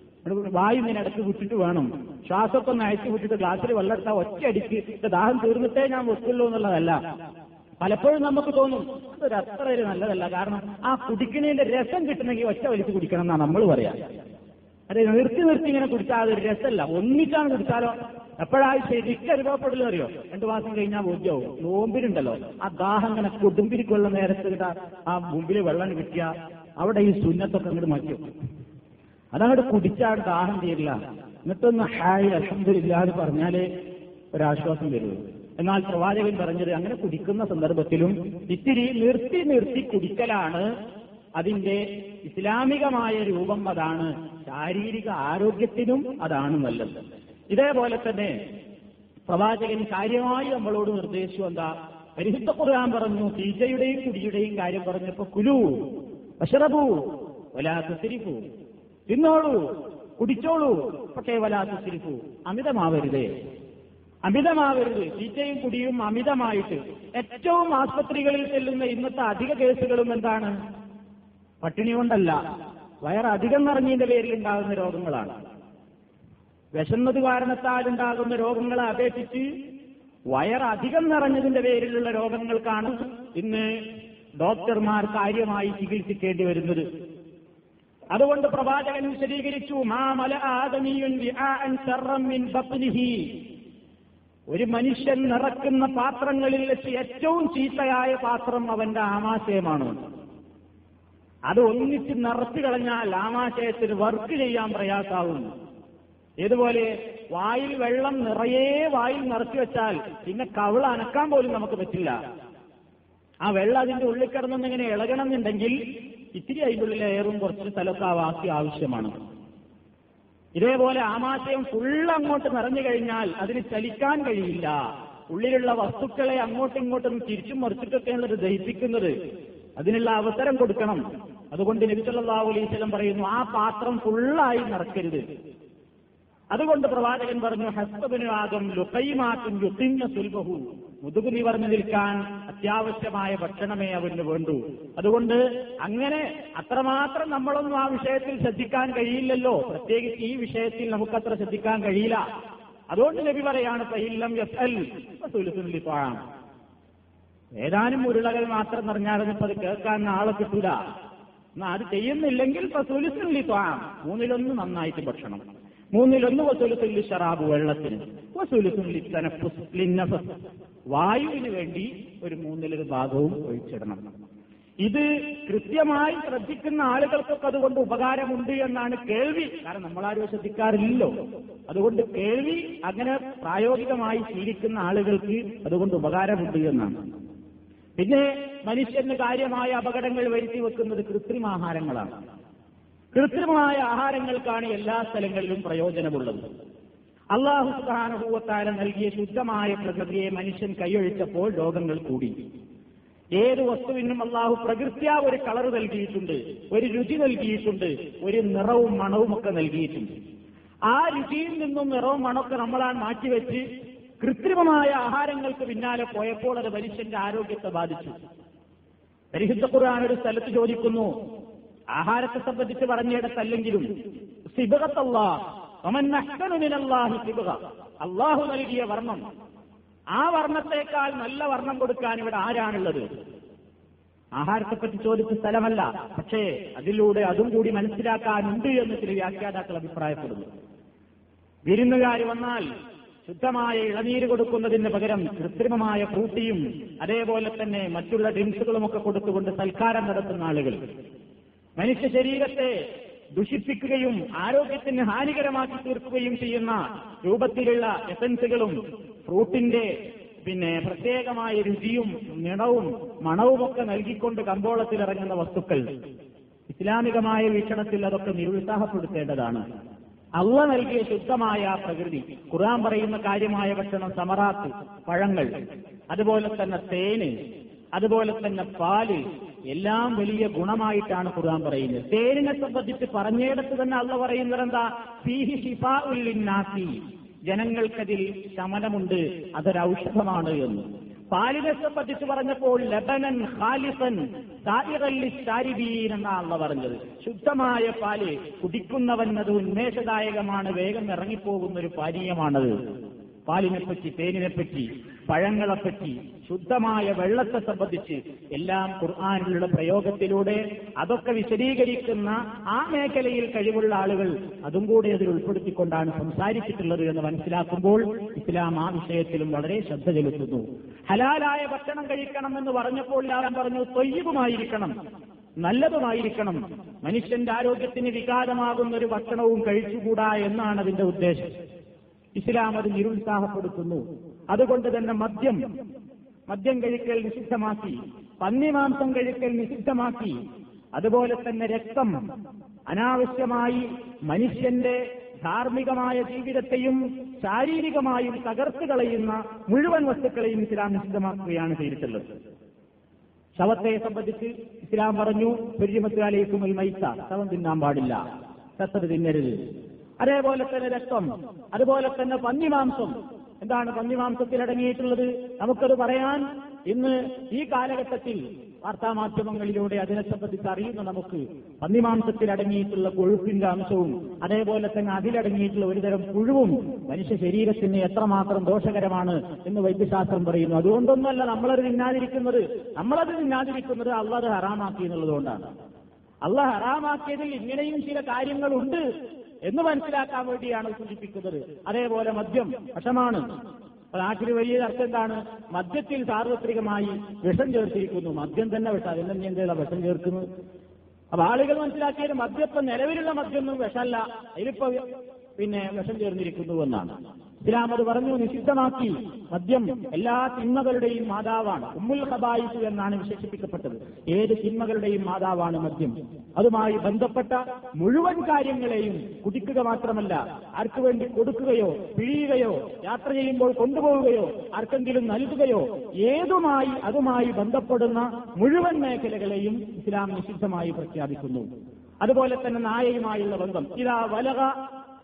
വായു ഇങ്ങനെ ഇടയ്ക്ക് വിട്ടിട്ട് വേണം. ശ്വാസത്തെ ഒന്ന് അയച്ചു വിട്ടിട്ട് ഗ്ലാസ്സിൽ ഒറ്റ ഒറ്റയടിക്ക് ദാഹം തീർന്നിട്ടേ ഞാൻ വെക്കുള്ളൂ എന്നുള്ളതല്ല. പലപ്പോഴും നമുക്ക് തോന്നും അതൊരു അത്ര ഒരു നല്ലതല്ല. കാരണം ആ കുടിക്കുന്നതിന്റെ രസം കിട്ടണമെങ്കിൽ ഒറ്റ വലിച്ച് കുടിക്കണം എന്നാണ് നമ്മൾ പറയാ. അതെ നിർത്തി നിർത്തി ഇങ്ങനെ കുടിച്ചാൽ അതൊരു രസമല്ല. ഒന്നിച്ചാണ് കുടിച്ചാലോ? എപ്പോഴായി ശരിക്കും അനുഭവപ്പെടില്ല അറിയോ? രണ്ടു മാസം കഴിഞ്ഞാൽ ബോധ്യവും നോമ്പിനുണ്ടല്ലോ. ആ ദാഹം ഇങ്ങനെ കൊടുമ്പിരിക്കുള്ള നേരത്ത് കിട്ടാ ആ മുമ്പിൽ വെള്ളം കിട്ടിയ അവിടെ ഈ സുന്നത്തൊക്കെ അങ്ങോട്ട് മാറ്റി. അതങ്ങോട്ട് കുടിച്ചാൽ ദാഹം തീരില്ല. എന്നിട്ടൊന്ന് ഹായ് അലഹമില്ല എന്ന് പറഞ്ഞാലേ ഒരാശ്വാസം വരുള്ളൂ എന്നാൽ പ്രവാചകൻ പറഞ്ഞത് അങ്ങനെ കുടിക്കുന്ന സന്ദർഭത്തിലും ഇത്തിരി നിർത്തി നിർത്തി കുടിക്കലാണ്. അതിന്റെ ഇസ്ലാമികമായ രൂപം അതാണ്. ശാരീരിക ആരോഗ്യത്തിനും അതാണ് നല്ലത്. ഇതേപോലെ തന്നെ പ്രവാചകൻ കാര്യമായി നമ്മളോട് നിർദ്ദേശിച്ചു എന്താ? പരിശുദ്ധ ഖുർആൻ പറഞ്ഞു തീറ്റയുടെയും കുടിയുടെയും കാര്യം പറഞ്ഞപ്പോ കുലു വശറബു വലാത്തുസിരിപ്പു തിന്നോളൂ കുടിച്ചോളൂ പക്ഷേ വലാത്തുസിരിപ്പു അമിതമാവരുതേ. അമിതമാവരുത്. തീറ്റയും കുടിയും അമിതമായിട്ട്. ഏറ്റവും ആസ്പത്രികളിൽ ചെല്ലുന്ന ഇന്നത്തെ അധിക കേസുകളും എന്താണ്? പട്ടിണി കൊണ്ടല്ല. വയറധികം നിറഞ്ഞതിന്റെ പേരിൽ ഉണ്ടാകുന്ന രോഗങ്ങളാണ്. വിശന്നത് കാരണത്താൽ ഉണ്ടാകുന്ന രോഗങ്ങളെ അപേക്ഷിച്ച് വയറധികം നിറഞ്ഞതിന്റെ പേരിലുള്ള രോഗങ്ങൾക്കാണ് ഇന്ന് ഡോക്ടർമാർ കാര്യമായി ചികിത്സിക്കേണ്ടി വരുന്നത്. അതുകൊണ്ട് പ്രവാചകൻ വിശദീകരിച്ചു ഒരു മനുഷ്യൻ നിറക്കുന്ന പാത്രങ്ങളിൽ വെച്ച് ഏറ്റവും ചീത്തയായ പാത്രം അവന്റെ ആമാശയമാണ്. അത് ഒന്നിച്ച് നിറച്ചു കളഞ്ഞാൽ ആമാശയത്തിന് വർക്ക് ചെയ്യാൻ പ്രയാസാവും ഇതുപോലെ വായിൽ വെള്ളം നിറയെ വായിൽ നിറച്ചു വെച്ചാൽ പിന്നെ കവിള അനക്കാൻ പോലും നമുക്ക് പറ്റില്ല. ആ വെള്ളം അതിന്റെ ഉള്ളിൽ കിടന്നൊന്ന് ഇളകണം എന്നുണ്ടെങ്കിൽ ഇത്തിരി അതിന്റെ ഉള്ളിൽ ഏറും കുറച്ച് സ്ഥലമൊക്കെ ആ വാക്കി ആവശ്യമാണ്. ഇതേപോലെ ആമാശയം ഫുള്ള് അങ്ങോട്ട് നിറഞ്ഞു കഴിഞ്ഞാൽ അതിന് ചലിക്കാൻ കഴിയില്ല. ഉള്ളിലുള്ള വസ്തുക്കളെ അങ്ങോട്ടും ഇങ്ങോട്ടും തിരിച്ചും മറിച്ചിട്ടൊക്കെയാണ് ഇത് ദഹിപ്പിക്കുന്നത് അതിനുള്ള അവസരം കൊടുക്കണം. അതുകൊണ്ട് നബിസല്ലാഹു അലൈവലം പറയുന്നു ആ പാത്രം ഫുള്ളായി നിറക്കരുത്. അതുകൊണ്ട് പ്രവാചകൻ പറഞ്ഞു ഹസ്തബിനു ആകം ലുക്കൈമാക്കും യുത്തിന്ന സുൽബഹു. മുതുകു നിവർന്നു നിൽക്കാൻ അത്യാവശ്യമായ ഭക്ഷണമേ അവന് വേണ്ടു. അതുകൊണ്ട് അങ്ങനെ അത്രമാത്രം നമ്മളൊന്നും ആ വിഷയത്തിൽ ശ്രദ്ധിക്കാൻ കഴിയില്ലല്ലോ. പ്രത്യേകിച്ച് ഈ വിഷയത്തിൽ നമുക്കത്ര ശ്രദ്ധിക്കാൻ കഴിയില്ല. അതുകൊണ്ട് നബി പറയാണ് തൈല്ലം എസ് എൽ ഫസുലുസുലിഫാം. ഏതാനും ഉരുളകൾ മാത്രം നിറഞ്ഞാലും അത് കേൾക്കാൻ ആളെ കിട്ടൂല. എന്നാ അത് ചെയ്യുന്നില്ലെങ്കിൽ ഫസുലുസുലിഫാം. മൂന്നിലൊന്ന് നന്നായിട്ട് ഭക്ഷണം. മൂന്നിലൊന്ന് വസുലുസുല്ലി ഷറാബ് വെള്ളത്തിന്. ലിന്നഫസ്. വായുവിന് വേണ്ടി ഒരു മൂന്നിലൊരു ഭാഗവും ഒഴിച്ചിടണം. ഇത് കൃത്യമായി ശ്രദ്ധിക്കുന്ന ആളുകൾക്കൊക്കെ അതുകൊണ്ട് ഉപകാരമുണ്ട് എന്നാണ് കേൾവി. കാരണം നമ്മളാരും ശ്രദ്ധിക്കാറില്ലല്ലോ. അതുകൊണ്ട് കേൾവി അങ്ങനെ പ്രായോഗികമായി ശീലിക്കുന്ന ആളുകൾക്ക് അതുകൊണ്ട് ഉപകാരമുണ്ട് എന്നാണ്. പിന്നെ മനുഷ്യന് കാര്യമായ അപകടങ്ങൾ വരുത്തി വെക്കുന്നത് കൃത്രിമാഹാരങ്ങളാണ്. കൃത്രിമമായ ആഹാരങ്ങൾക്കാണ് എല്ലാ സ്ഥലങ്ങളിലും പ്രയോജനമുള്ളത്. അള്ളാഹു സുബാനുഭൂവത്താല നൽകിയ ശുദ്ധമായ പ്രകൃതിയെ മനുഷ്യൻ കൈയൊഴിച്ചപ്പോൾ രോഗങ്ങൾ കൂടി. ഏത് വസ്തുവിനും അള്ളാഹു പ്രകൃത്യാ ഒരു കളർ നൽകിയിട്ടുണ്ട് ഒരു രുചി നൽകിയിട്ടുണ്ട് ഒരു നിറവും മണവും ഒക്കെ നൽകിയിട്ടുണ്ട്. ആ രുചിയിൽ നിന്നും നിറവും മണമൊക്കെ നമ്മളാൻ മാറ്റിവെച്ച് കൃത്രിമമായ ആഹാരങ്ങൾക്ക് പിന്നാലെ പോയപ്പോൾ അത് മനുഷ്യന്റെ ആരോഗ്യത്തെ ബാധിച്ചു. പരിശുദ്ധ ഖുർആൻ ഒരു സ്ഥലത്ത് ചോദിക്കുന്നു ആഹാരത്തെ സംബന്ധിച്ച് പറഞ്ഞിടത്തല്ലെങ്കിലും സിബകത്തല്ല അള്ളാഹു നൽകിയ വർണം. ആ വർണത്തെക്കാൾ നല്ല വർണം കൊടുക്കാൻ ഇവിടെ ആരാണുള്ളത്? ആഹാരത്തെപ്പറ്റി ചോദിച്ച സ്ഥലമല്ല. പക്ഷേ അതിലൂടെ അതും കൂടി മനസ്സിലാക്കാനുണ്ട് എന്ന് ചില വ്യാഖ്യാതാക്കൾ അഭിപ്രായപ്പെടുന്നു. വിരുന്നുകാർ വന്നാൽ ശുദ്ധമായ ഇളനീര് കൊടുക്കുന്നതിന് പകരം കൃത്രിമമായ ഫ്രൂട്ടിയും അതേപോലെ തന്നെ മറ്റുള്ള ഡ്രിങ്ക്സുകളും ഒക്കെ കൊടുത്തുകൊണ്ട് സൽക്കാരം നടത്തുന്ന ആളുകൾ. മനുഷ്യ ശരീരത്തെ ദുഷിപ്പിക്കുകയും ആരോഗ്യത്തിന് ഹാനികരമാക്കി തീർക്കുകയും ചെയ്യുന്ന രൂപത്തിലുള്ള എസൻസുകളും ഫ്രൂട്ടിന്റെ പിന്നെ പ്രത്യേകമായ രുചിയും നിണവും മണവുമൊക്കെ നൽകിക്കൊണ്ട് കമ്പോളത്തിലിറങ്ങുന്ന വസ്തുക്കൾ. ഇസ്ലാമികമായ വീക്ഷണത്തിൽ അതൊക്കെ നിരുത്സാഹപ്പെടുത്തേണ്ടതാണ്. അള്ള നൽകിയ ശുദ്ധമായ പ്രകൃതി ഖുർആൻ പറയുന്ന കാര്യമായ ഭക്ഷണം സമറാത്ത് പഴങ്ങൾ അതുപോലെ തന്നെ തേന് അതുപോലെ തന്നെ പാൽ എല്ലാം വലിയ ഗുണമായിട്ടാണ് ഖുർആൻ പറയുന്നത്. പേരിനെ സംബന്ധിച്ച് പറഞ്ഞിടത്ത് തന്നെ അള്ള പറയുന്നത് എന്താ? ഫീഹി ഉല്ലിന്നാസി ജനങ്ങൾക്കതിൽ ശമനമുണ്ട് അതൊരു ഔഷധമാണ് എന്ന്. പാലിനെ സംബന്ധിച്ച് പറഞ്ഞപ്പോൾ ലബനൻ ഖാലിസൻ എന്നാണ് അള്ള പറഞ്ഞത്. ശുദ്ധമായ പാൽ കുടിക്കുന്നവൻ അത് ഉന്മേഷദായകമാണ് വേഗം ഇറങ്ങിപ്പോകുന്ന ഒരു പാനീയമാണത്. പാലിനെ പറ്റി തേനിനെ പറ്റി പഴങ്ങളെപ്പറ്റി ശുദ്ധമായ വെള്ളത്തെ സംബന്ധിച്ച് എല്ലാം ഖുർആാനിലുള്ള പ്രയോഗത്തിലൂടെ അതൊക്കെ വിശദീകരിക്കുന്ന ആ മേഖലയിൽ കഴിവുള്ള ആളുകൾ അതും കൂടി അതിൽ ഉൾപ്പെടുത്തിക്കൊണ്ടാണ് സംസാരിച്ചിട്ടുള്ളത് എന്ന് മനസ്സിലാക്കുമ്പോൾ ഇസ്ലാം ആ വിഷയത്തിലും വളരെ ശ്രദ്ധ ചെലുത്തുന്നു. ഹലാലായ ഭക്ഷണം കഴിക്കണം എന്ന് പറഞ്ഞപ്പോൾ ഞാൻ പറഞ്ഞു തൊയ്യവുമായിരിക്കണം നല്ലതുമായിരിക്കണം. മനുഷ്യന്റെ ആരോഗ്യത്തിന് വികാരമാകുന്ന ഒരു ഭക്ഷണവും കഴിച്ചുകൂടാ എന്നാണ് അതിന്റെ ഉദ്ദേശം. ഇസ്ലാം അത് നിരുത്സാഹപ്പെടുത്തുന്നു. അതുകൊണ്ട് തന്നെ മദ്യം മദ്യം കഴിക്കൽ നിഷിദ്ധമാക്കി പന്നിമാംസം കഴിക്കൽ നിഷിദ്ധമാക്കി അതുപോലെ തന്നെ രക്തം അനാവശ്യമായി മനുഷ്യന്റെ ധാർമ്മികമായ ജീവിതത്തെയും ശാരീരികമായും തകർത്ത് കളയുന്ന മുഴുവൻ വസ്തുക്കളെയും ഇസ്ലാം നിഷിദ്ധമാക്കുകയാണ് ചെയ്തിട്ടുള്ളത്. ശവത്തെ സംബന്ധിച്ച് ഇസ്ലാം പറഞ്ഞു പെരുമത്തുകാലേക്കും ഒരു മൈത്ത. ശവം തിന്നാൻ പാടില്ല ശത്രു തിന്നരുത്. അതേപോലെ തന്നെ രക്തം അതുപോലെ തന്നെ പന്നിമാംസം എന്താണ് പന്നിമാംസത്തിൽ അടങ്ങിയിട്ടുള്ളത് നമുക്കത് പറയാൻ ഇന്ന് ഈ കാലഘട്ടത്തിൽ വാർത്താമാധ്യമങ്ങളിലൂടെ അതിനെ സംബന്ധിച്ച് അറിയുന്ന നമുക്ക് പന്നിമാംസത്തിൽ അടങ്ങിയിട്ടുള്ള കൊഴുപ്പിന്റെ അംശവും അതേപോലെ തന്നെ അതിലടങ്ങിയിട്ടുള്ള ഒരുതരം പുഴുവും മനുഷ്യ ശരീരത്തിന് എത്രമാത്രം ദോഷകരമാണ് എന്ന് വൈദ്യശാസ്ത്രം പറയുന്നു. അതുകൊണ്ടൊന്നുമല്ല നമ്മളത് തിന്നാതിരിക്കുന്നത്. നമ്മളത് തിന്നാതിരിക്കുന്നത് അള്ളത് ഹറാമാക്കി എന്നുള്ളതുകൊണ്ടാണ്. അള്ള ഹറാമാക്കിയതിൽ ഇങ്ങനെയും ചില കാര്യങ്ങളുണ്ട്. എന്ന് മനസ്സിലാക്കാൻ വേണ്ടിയാണ് സൂചിപ്പിക്കുന്നത്. അതേപോലെ മദ്യം വിഷമാണ് ആക്കിന് വലിയ അർത്ഥം എന്താണ്? മദ്യത്തിൽ സാർവത്രികമായി വിഷം ചേർത്തിരിക്കുന്നു. മദ്യം തന്നെ വിഷം അതിനെ എന്തെല്ലാം വിഷം ചേർക്കുന്നു. അപ്പൊ ആളുകൾ മനസ്സിലാക്കിയത് മദ്യപ്പം നിലവിലുള്ള മദ്യമൊന്നും വിഷമല്ല. അതിലിപ്പോ പിന്നെ വിഷം ചേർന്നിരിക്കുന്നു എന്നാണ്. ഇസ്ലാം അത് പറഞ്ഞു നിഷിദ്ധമാക്കി. മദ്യം എല്ലാ തിന്മകളുടെയും മാതാവാണ്. ഉമ്മുൽ ഖബായിസ് എന്നാണ് വിശേഷിപ്പിക്കപ്പെട്ടത്. ഏത് തിന്മകളുടെയും മാതാവാണ് മദ്യം. അതുമായി ബന്ധപ്പെട്ട മുഴുവൻ കാര്യങ്ങളെയും കുടിക്കുക മാത്രമല്ല ആർക്കു വേണ്ടി കൊടുക്കുകയോ പിഴിയുകയോ യാത്ര ചെയ്യുമ്പോൾ കൊണ്ടുപോവുകയോ ആർക്കെങ്കിലും നൽകുകയോ ഏതുമായി അതുമായി ബന്ധപ്പെടുന്ന മുഴുവൻ മേഖലകളെയും ഇസ്ലാം നിഷിദ്ധമായി പ്രഖ്യാപിക്കുന്നു. അതുപോലെ തന്നെ നായയുമായുള്ള ബന്ധം. ഇതാ വലക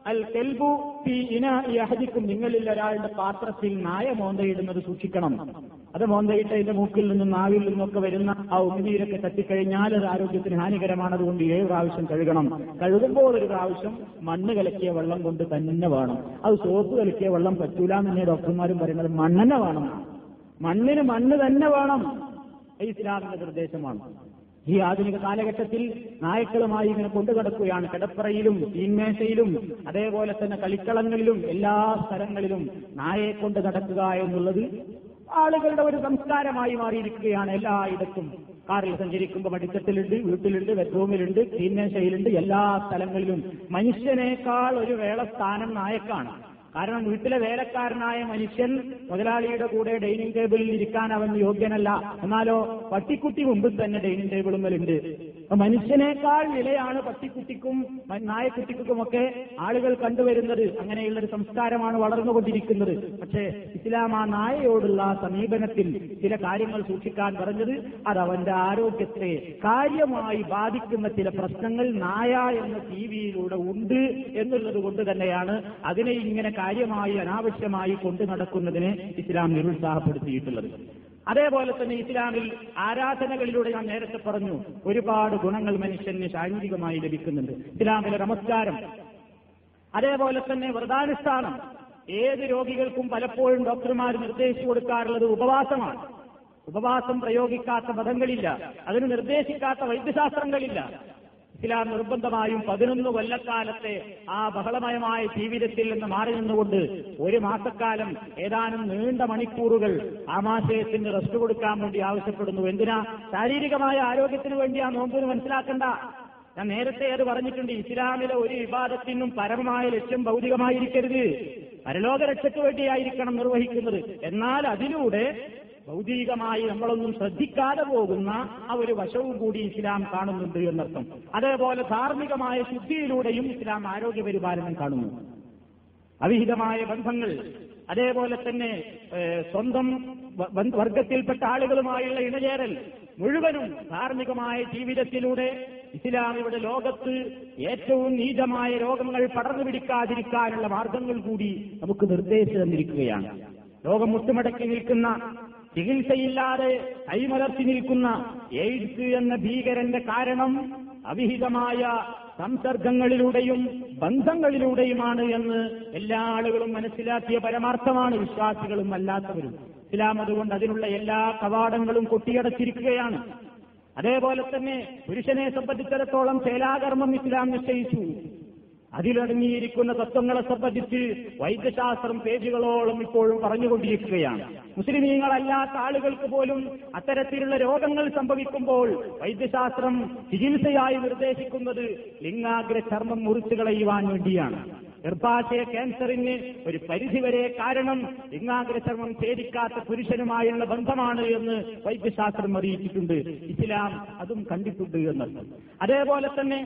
അൽ കെൽബു ഫി ഇന യഹദിക്കും നിങ്ങളിൽ ഒരാളുടെ പാത്രത്തിൽ നായ മോന്തയിടുന്നത് സൂക്ഷിക്കണം. അത് മോന്തയിട്ട് അതിന്റെ മൂക്കിൽ നിന്നും നാവിൽ നിന്നൊക്കെ വരുന്ന ആ ഉമിനീരൊക്കെ തട്ടിക്കഴിഞ്ഞാൽ അത് ആരോഗ്യത്തിന് ഹാനികരമാണ്. അതുകൊണ്ട് ഏഴ് പ്രാവശ്യം കഴുകണം. കഴുകുമ്പോൾ ഒരു പ്രാവശ്യം മണ്ണ് കലക്കിയ വെള്ളം കൊണ്ട് തന്നെ വേണം. അത് സോപ്പ് കലക്കിയ വെള്ളം പറ്റൂല എന്നേ ഡോക്ടർമാരും പറയുന്നത്. മണ്ണെന്നെ വേണം. മണ്ണിന് മണ്ണ് തന്നെ വേണം. ഇസ്ലാമിന്റെ നിർദ്ദേശമാണ്. ഈ ആധുനിക കാലഘട്ടത്തിൽ നായ്ക്കളുമായി ഇങ്ങനെ കൊണ്ടുകിടക്കുകയാണ് കിടപ്പറയിലും തീന്മേശയിലും അതേപോലെ തന്നെ കളിക്കളങ്ങളിലും എല്ലാ സ്ഥലങ്ങളിലും നായയെ കൊണ്ട് നടക്കുക എന്നുള്ളത് ആളുകളുടെ ഒരു സംസ്കാരമായി മാറിയിരിക്കുകയാണ് എല്ലായിടത്തും. കാറിൽ സഞ്ചരിക്കുമ്പോൾ അടിത്തട്ടിലുണ്ട് വീട്ടിലുണ്ട് ബെഡ്റൂമിലുണ്ട് തീന്മേശയിലുണ്ട് എല്ലാ സ്ഥലങ്ങളിലും മനുഷ്യനേക്കാൾ ഒരു വേള സ്ഥാനം നായക്കാണ്. കാരണം വീട്ടിലെ വേലക്കാരനായ മനുഷ്യൻ മുതലാളിയുടെ കൂടെ ഡൈനിങ് ടേബിളിൽ ഇരിക്കാൻ അവൻ യോഗ്യനല്ല. എന്നാലോ പട്ടിക്കുട്ടി മുമ്പിൽ തന്നെ ഡൈനിങ് ടേബിളുമ്മലുണ്ട് മനുഷ്യനേക്കാൾ വിലയാണ് പട്ടിക്കുട്ടിക്കും നായക്കുട്ടിക്കുമൊക്കെ ആളുകൾ കണ്ടുവരുന്നത്. അങ്ങനെയുള്ള ഒരു സംസ്കാരമാണ് വളർന്നുകൊണ്ടിരിക്കുന്നത്. പക്ഷേ ഇസ്ലാം ആ നായയോടുള്ള സമീപനത്തിൽ ചില കാര്യങ്ങൾ സൂക്ഷിക്കാൻ പറഞ്ഞത് അത് അവന്റെ ആരോഗ്യത്തെ കാര്യമായി ബാധിക്കുന്ന ചില പ്രശ്നങ്ങൾ നായ എന്ന ടി വിയിലൂടെ ഉണ്ട് എന്നുള്ളത് കൊണ്ട് തന്നെയാണ് അതിനെ ഇങ്ങനെ കാര്യമായി അനാവശ്യമായി കൊണ്ടു നടക്കുന്നതിനെ ഇസ്ലാം നിരുത്സാഹപ്പെടുത്തിയിട്ടുള്ളത്. അതേപോലെ തന്നെ ഇസ്ലാമിൽ ആരാധനകളിലൂടെ ഞാൻ നേരത്തെ പറഞ്ഞു ഒരുപാട് ഗുണങ്ങൾ മനുഷ്യന് ശാരീരികമായി ലഭിക്കുന്നുണ്ട്. ഇസ്ലാമിലെ നമസ്കാരം അതേപോലെ തന്നെ വ്രതാനുഷ്ഠാനം. ഏത് രോഗികൾക്കും പലപ്പോഴും ഡോക്ടർമാർ നിർദ്ദേശിച്ചു കൊടുക്കാറുള്ളത് ഉപവാസമാണ്. ഉപവാസം പ്രയോഗിക്കാത്ത മതങ്ങളില്ല അതിന് നിർദ്ദേശിക്കാത്ത വൈദ്യശാസ്ത്രങ്ങളില്ല. ഇസ്ലാം നിർബന്ധമായും പതിനൊന്ന് കൊല്ലക്കാലത്തെ ആ ബഹളമയമായ ജീവിതത്തിൽ നിന്ന് മാറി നിന്നുകൊണ്ട് ഒരു മാസക്കാലം ഏതാനും നീണ്ട മണിക്കൂറുകൾ ആമാശയത്തിന് റെസ്റ്റ് കൊടുക്കാൻ വേണ്ടി ആവശ്യപ്പെടുന്നു. എന്തിനാ? ശാരീരികമായ ആരോഗ്യത്തിന് വേണ്ടി ആ നോമ്പിന് മനസ്സിലാക്കണ്ട. ഞാൻ നേരത്തെ അത് പറഞ്ഞിട്ടുണ്ട്. ഇസ്ലാമിലെ ഒരു വിവാദത്തിനും പരമമായ ലക്ഷ്യം ഭൗതികമായിരിക്കരുത്. പരലോക രക്ഷയ്ക്ക് വേണ്ടിയായിരിക്കണം നിർവഹിക്കുന്നത്. എന്നാൽ അതിലൂടെ ഭൗതികമായി നമ്മളൊന്നും ശ്രദ്ധിക്കാതെ പോകുന്ന ആ ഒരു വശവും കൂടി ഇസ്ലാം കാണുന്നുണ്ട് എന്നർത്ഥം. അതേപോലെ ധാർമ്മികമായ ശുദ്ധിയിലൂടെയും ഇസ്ലാം ആരോഗ്യ പരിപാലനം കാണുന്നു. അവിഹിതമായ ബന്ധങ്ങൾ അതേപോലെ തന്നെ സ്വന്തം വർഗത്തിൽപ്പെട്ട ആളുകളുമായുള്ള ഇണചേരൽ മുഴുവനും ധാർമ്മികമായ ജീവിതത്തിലൂടെ ഇസ്ലാം ഇവിടെ ലോകത്ത് ഏറ്റവും നീചമായ രോഗങ്ങൾ പടർന്നു പിടിക്കാതിരിക്കാനുള്ള മാർഗങ്ങൾ കൂടി നമുക്ക് നിർദ്ദേശിച്ചു തന്നിരിക്കുകയാണ്. ലോകം മുട്ടുമടക്കി നിൽക്കുന്ന ചികിത്സയില്ലാതെ കൈമലർത്തി നിൽക്കുന്ന എയ്ഡ്സ് എന്ന ഭീകരന്റെ കാരണം അവിഹിതമായ സംസർഗങ്ങളിലൂടെയും ബന്ധങ്ങളിലൂടെയുമാണ് എന്ന് എല്ലാ ആളുകളും മനസ്സിലാക്കിയ പരമാർത്ഥമാണ് വിശ്വാസികളും അല്ലാത്തവരും. ഇസ്ലാം അതുകൊണ്ട് അതിനുള്ള എല്ലാ കവാടങ്ങളും കൊട്ടിയടച്ചിരിക്കുകയാണ്. അതേപോലെ തന്നെ പുരുഷനെ സംബന്ധിച്ചിടത്തോളം ശേലാകർമ്മം ഇസ്ലാം നിശ്ചയിച്ചു. അതിലടങ്ങിയിരിക്കുന്ന തത്വങ്ങളെ സംബന്ധിച്ച് വൈദ്യശാസ്ത്രം പേജുകളോളം ഇപ്പോഴും പറഞ്ഞുകൊണ്ടിരിക്കുകയാണ്. മുസ്ലിമീങ്ങളല്ലാത്ത ആളുകൾക്ക് പോലും അത്തരത്തിലുള്ള രോഗങ്ങൾ സംഭവിക്കുമ്പോൾ വൈദ്യശാസ്ത്രം ചികിത്സയായി നിർദ്ദേശിക്കുന്നത് ലിംഗാഗ്ര ചർമ്മം മുറിച്ചു കളയുവാൻ വേണ്ടിയാണ്. ഗർഭാശയ ക്യാൻസറിന് ഒരു പരിധിവരെ കാരണം ലിംഗാഗ്രചർമ്മം ഛേദിക്കാത്ത പുരുഷനുമായുള്ള ബന്ധമാണ് എന്ന് വൈദ്യശാസ്ത്രം അറിയിച്ചിട്ടുണ്ട്. ഇസ്ലാം അതും കണ്ടിട്ടുണ്ട് എന്നർത്ഥം അതേപോലെ തന്നെ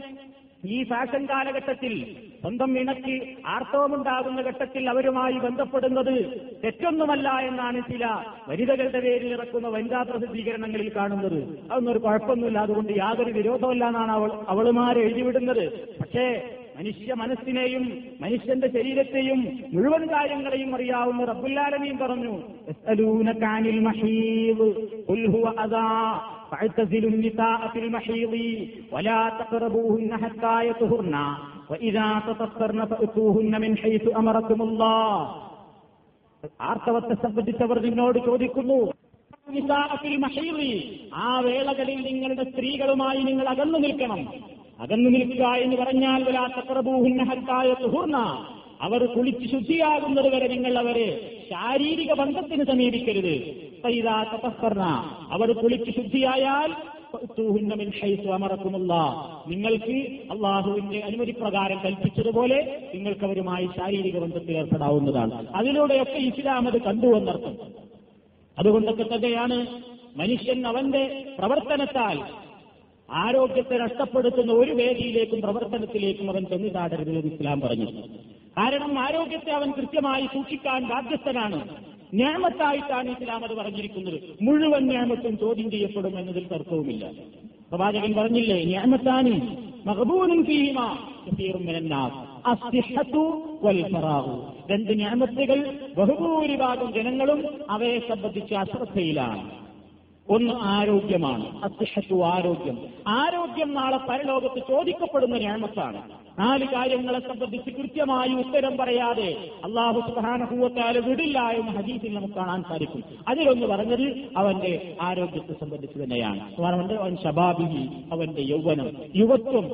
ഈ ഫാഷൻ കാലഘട്ടത്തിൽ സ്വന്തം ഇണക്ക് ആർത്തവമുണ്ടാകുന്ന ഘട്ടത്തിൽ അവരുമായി ബന്ധപ്പെടുന്നത് തെറ്റൊന്നുമല്ല എന്നാണ് ചില വനിതകളുടെ പേരിൽ ഇറക്കുന്ന വനിതാ പ്രസിദ്ധീകരണങ്ങളിൽ കാണുന്നത്. അതൊന്നും ഒരു കുഴപ്പമൊന്നുമില്ല. അതുകൊണ്ട് യാതൊരു വിരോധമല്ല എന്നാണ് അവൾ അവളുമാരെ എഴുതിവിടുന്നത്. പക്ഷേ മനുഷ്യ മനസ്സിനെയും മനുഷ്യന്റെ ശരീരത്തെയും മുഴുവൻ കാര്യങ്ങളെയും അറിയാവുന്ന റബ്ബുല്ലാലമീൻ പറഞ്ഞു "യസ്അലൂനക അനിൽ മഹീദ് ഖുൽ ഹുവ അദാ فاعتزلوا النساء في المحيض ولا تقربوهن حتى يطهرن وإذا تطهرن فأتوهن من حيث أمركم الله ആർത്തവത്തെ സംബന്ധിച്ചവർ നിന്നോട് ചോദിക്കുന്നു നിസാഅത്തിൽ മഹീളി. ആ വേളകളിൽ നിങ്ങളുടെ സ്ത്രീകളുമായി നിങ്ങൾ അകന്നു നിൽക്കണം അകന്നു നിൽക്കുക എന്ന് പറഞ്ഞാൽ വലാത്തക്രബൂഹിന്നഹത്തായ തുഹുർണ അവർ കുളിച്ച് ശുദ്ധിയാകുന്നത് വരെ നിങ്ങൾ അവരെ ശാരീരിക ബന്ധത്തിന് സമീപിക്കരുത് ഫൈദാ തതഹർന. അവർ കുളിച്ച് ശുദ്ധിയായാൽ നിങ്ങൾക്ക് അള്ളാഹുവിന്റെ അനുമതി പ്രകാരം കൽപ്പിച്ചതുപോലെ നിങ്ങൾക്ക് അവരുമായി ശാരീരിക ബന്ധത്തിൽ ഏർപ്പെടാവുന്നതാണ്. അതിലൂടെയൊക്കെ ഇസ്ലാം അത് കണ്ടുവന്നർത്ഥം അതുകൊണ്ടൊക്കെ തന്നെയാണ് മനുഷ്യൻ അവന്റെ പ്രവർത്തനത്താൽ ആരോഗ്യത്തെ നഷ്ടപ്പെടുത്തുന്ന ഒരു വേദിയിലേക്കും പ്രവർത്തനത്തിലേക്കും അവൻ ചെന്നിട്ടാടരുത് എന്ന് ഇസ്ലാം പറഞ്ഞു. കാരണം ആരോഗ്യത്തെ അവൻ കൃത്യമായി സൂക്ഷിക്കാൻ ബാധ്യസ്ഥനാണ്. ഞാമത്തായിട്ടാണ് ഇസ്ലാം അത് പറഞ്ഞിരിക്കുന്നത്. മുഴുവൻ ഞാമത്തും ചോദ്യം ചെയ്യപ്പെടും എന്നതിൽ തർക്കവുമില്ല. പ്രവാചകൻ പറഞ്ഞില്ലേ ഞാമത്താനി മഹബൂനും രണ്ട് ഞാമത്തുകൾ ബഹുഭൂരിഭാഗം ജനങ്ങളും അവയെ സംബന്ധിച്ച് അശ്രദ്ധയിലാണ്. ഒന്ന് ആരോഗ്യമാണ് അസിഹത്തു ആരോഗ്യം. ആരോഗ്യം നാളെ പരലോകത്ത് ചോദിക്കപ്പെടുന്ന ഞാമത്താണ്. നാല് കാര്യങ്ങളെ സംബന്ധിച്ച് കൃത്യമായി ഉത്തരം പറയാതെ അള്ളാഹു സുബാനഹൂവത്താൽ വിടില്ല എന്ന് ഹദീസിൽ നമുക്ക് കാണാൻ സാധിക്കും. അതിലൊന്ന് പറഞ്ഞത് അവന്റെ ആരോഗ്യത്തെ സംബന്ധിച്ച് തന്നെയാണ്. അവൻ ശബാബിഹി അവന്റെ യൗവനം യുവത്വം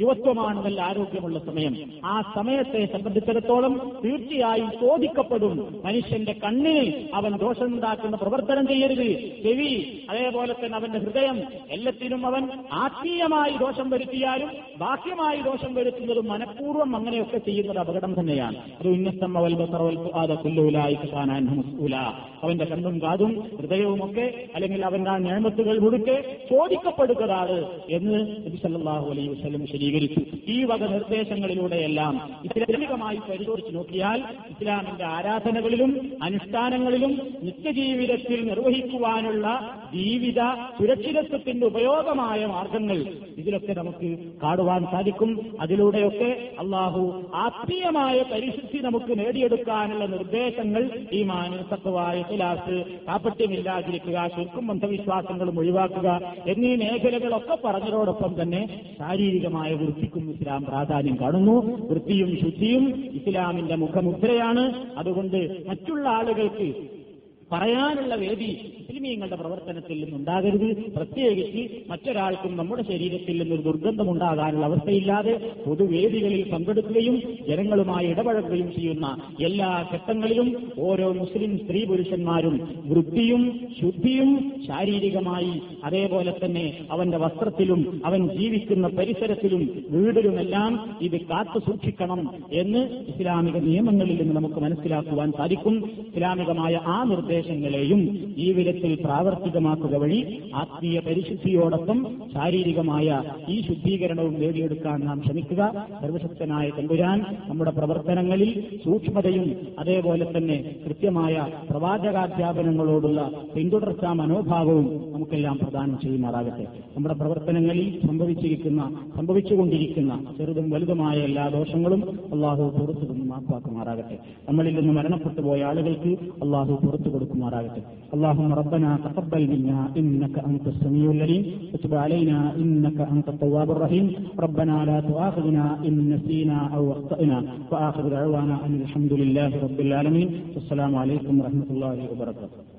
യുവത്വമാണ് നല്ല ആരോഗ്യമുള്ള സമയം. ആ സമയത്തെ സംബന്ധിച്ചിടത്തോളം തീർച്ചയായും ചോദിക്കപ്പെടും. മനുഷ്യന്റെ കണ്ണിന് അവൻ ദോഷമുണ്ടാക്കുന്ന പ്രവർത്തനം ചെയ്യരുത്. ചെവി അതേപോലെ തന്നെ അവന്റെ ഹൃദയം എല്ലാത്തിനും അവൻ ആത്മീയമായി ദോഷം വരുത്തിയാലും ബാഹ്യമായി ദോഷം വരുത്തുന്നതും മനഃപൂർവം അങ്ങനെയൊക്കെ ചെയ്യുന്നത് അപകടം തന്നെയാണ്. അത് അവന്റെ കണ്ണും കാതും ഹൃദയവുമൊക്കെ അല്ലെങ്കിൽ അവന്റെ ആ ഞാമത്തുകൾ മുഴുക്കെ ചോദിക്കപ്പെടുന്നതാണ് എന്ന് നബി അലൈഹി വസല്ലം ശരീകരിച്ചു ഈ വക നിർദ്ദേശങ്ങളിലൂടെയെല്ലാം ഇസ്ലാമികമായി പരിശോധിച്ചു നോക്കിയാൽ ഇസ്ലാമിന്റെ ആരാധനകളിലും അനുഷ്ഠാനങ്ങളിലും നിത്യജീവിതത്തിൽ നിർവഹിക്കുവാനുള്ള ജീവിത സുരക്ഷിതത്വത്തിന്റെ ഉപയോഗമായ മാർഗങ്ങൾ ഇതിലൊക്കെ നമുക്ക് കാണുവാൻ സാധിക്കും. അതിലൂടെയൊക്കെ അള്ളാഹു ആത്മീയമായ പരിശുദ്ധി നമുക്ക് നേടിയെടുക്കാനുള്ള നിർദ്ദേശങ്ങൾ ഈ മാനസത്വമായ ഇലാസ് കാപ്പറ്റ്യമില്ലാതിരിക്കുക ശുക്കും ബന്ധവിശ്വാസങ്ങളും ഒഴിവാക്കുക എന്നീ മേഖലകളൊക്കെ പറഞ്ഞതോടൊപ്പം തന്നെ ശാരീരികമായ വൃത്തിക്കും ഇസ്ലാം പ്രാധാന്യം കാണുന്നു. വൃത്തിയും ശുദ്ധിയും ഇസ്ലാമിന്റെ മുഖമുദ്രയാണ്. അതുകൊണ്ട് മറ്റുള്ള ആളുകൾക്ക് പറയാനുള്ള വേദി മുസ്ലിമീങ്ങളുടെ പ്രവർത്തനത്തിൽ നിന്നുണ്ടാകരുത്. പ്രത്യേകിച്ച് മറ്റൊരാൾക്കും നമ്മുടെ ശരീരത്തിൽ നിന്നൊരു ദുർഗന്ധം ഉണ്ടാകാനുള്ള അവസ്ഥയില്ലാതെ പൊതുവേദികളിൽ പങ്കെടുക്കുകയും ജനങ്ങളുമായി ഇടപഴകുകയും ചെയ്യുന്ന എല്ലാ ഘട്ടങ്ങളിലും ഓരോ മുസ്ലിം സ്ത്രീ പുരുഷന്മാരും വൃത്തിയും ശുദ്ധിയും ശാരീരികമായി അതേപോലെ തന്നെ അവന്റെ വസ്ത്രത്തിലും അവൻ ജീവിക്കുന്ന പരിസരത്തിലും വീടിലുമെല്ലാം ഇത് കാത്തു സൂക്ഷിക്കണം എന്ന് ഇസ്ലാമിക നിയമങ്ങളിൽ നിന്ന് നമുക്ക് മനസ്സിലാക്കുവാൻ സാധിക്കും. ഇസ്ലാമികമായ ആ നിർദ്ദേശങ്ങളെയും ജീവിതത്തിൽ പ്രാവർത്തികമാക്കുക വഴി ആത്മീയ പരിശുദ്ധിയോടൊപ്പം ശാരീരികമായ ഈ ശുദ്ധീകരണവും നേടിയെടുക്കാൻ നാം ശ്രമിക്കുക. സർവശക്തനായ തമ്പുരാൻ നമ്മുടെ പ്രവർത്തനങ്ങളിൽ സൂക്ഷ്മതയും അതേപോലെ തന്നെ കൃത്യമായ പ്രവാചകാധ്യാപനങ്ങളോടുള്ള പിന്തുടർച്ചാ മനോഭാവവും നമുക്കെല്ലാം പ്രദാനം ചെയ്യുമാറാകട്ടെ. നമ്മുടെ പ്രവർത്തനങ്ങളിൽ സംഭവിച്ചിരിക്കുന്ന സംഭവിച്ചുകൊണ്ടിരിക്കുന്ന ചെറുതും വലുതുമായ എല്ലാ ദോഷങ്ങളും അള്ളാഹു പുറത്തു നിന്ന് മാപ്പാക്കുമാറാകട്ടെ നമ്മളിൽ നിന്ന് മരണപ്പെട്ടു പോയ ആളുകൾക്ക് അള്ളാഹു പുറത്തു കൊടുക്കുമാറാകട്ടെ اللهم ربنا تقبل منا إنك أنت السميع العليم. وتب علينا إنك أنت التواب الرحيم. ربنا لا تؤاخذنا إن نسينا أو أخطأنا. وآخر دعوانا أن الحمد لله رب العالمين. والسلام عليكم ورحمة الله وبركاته.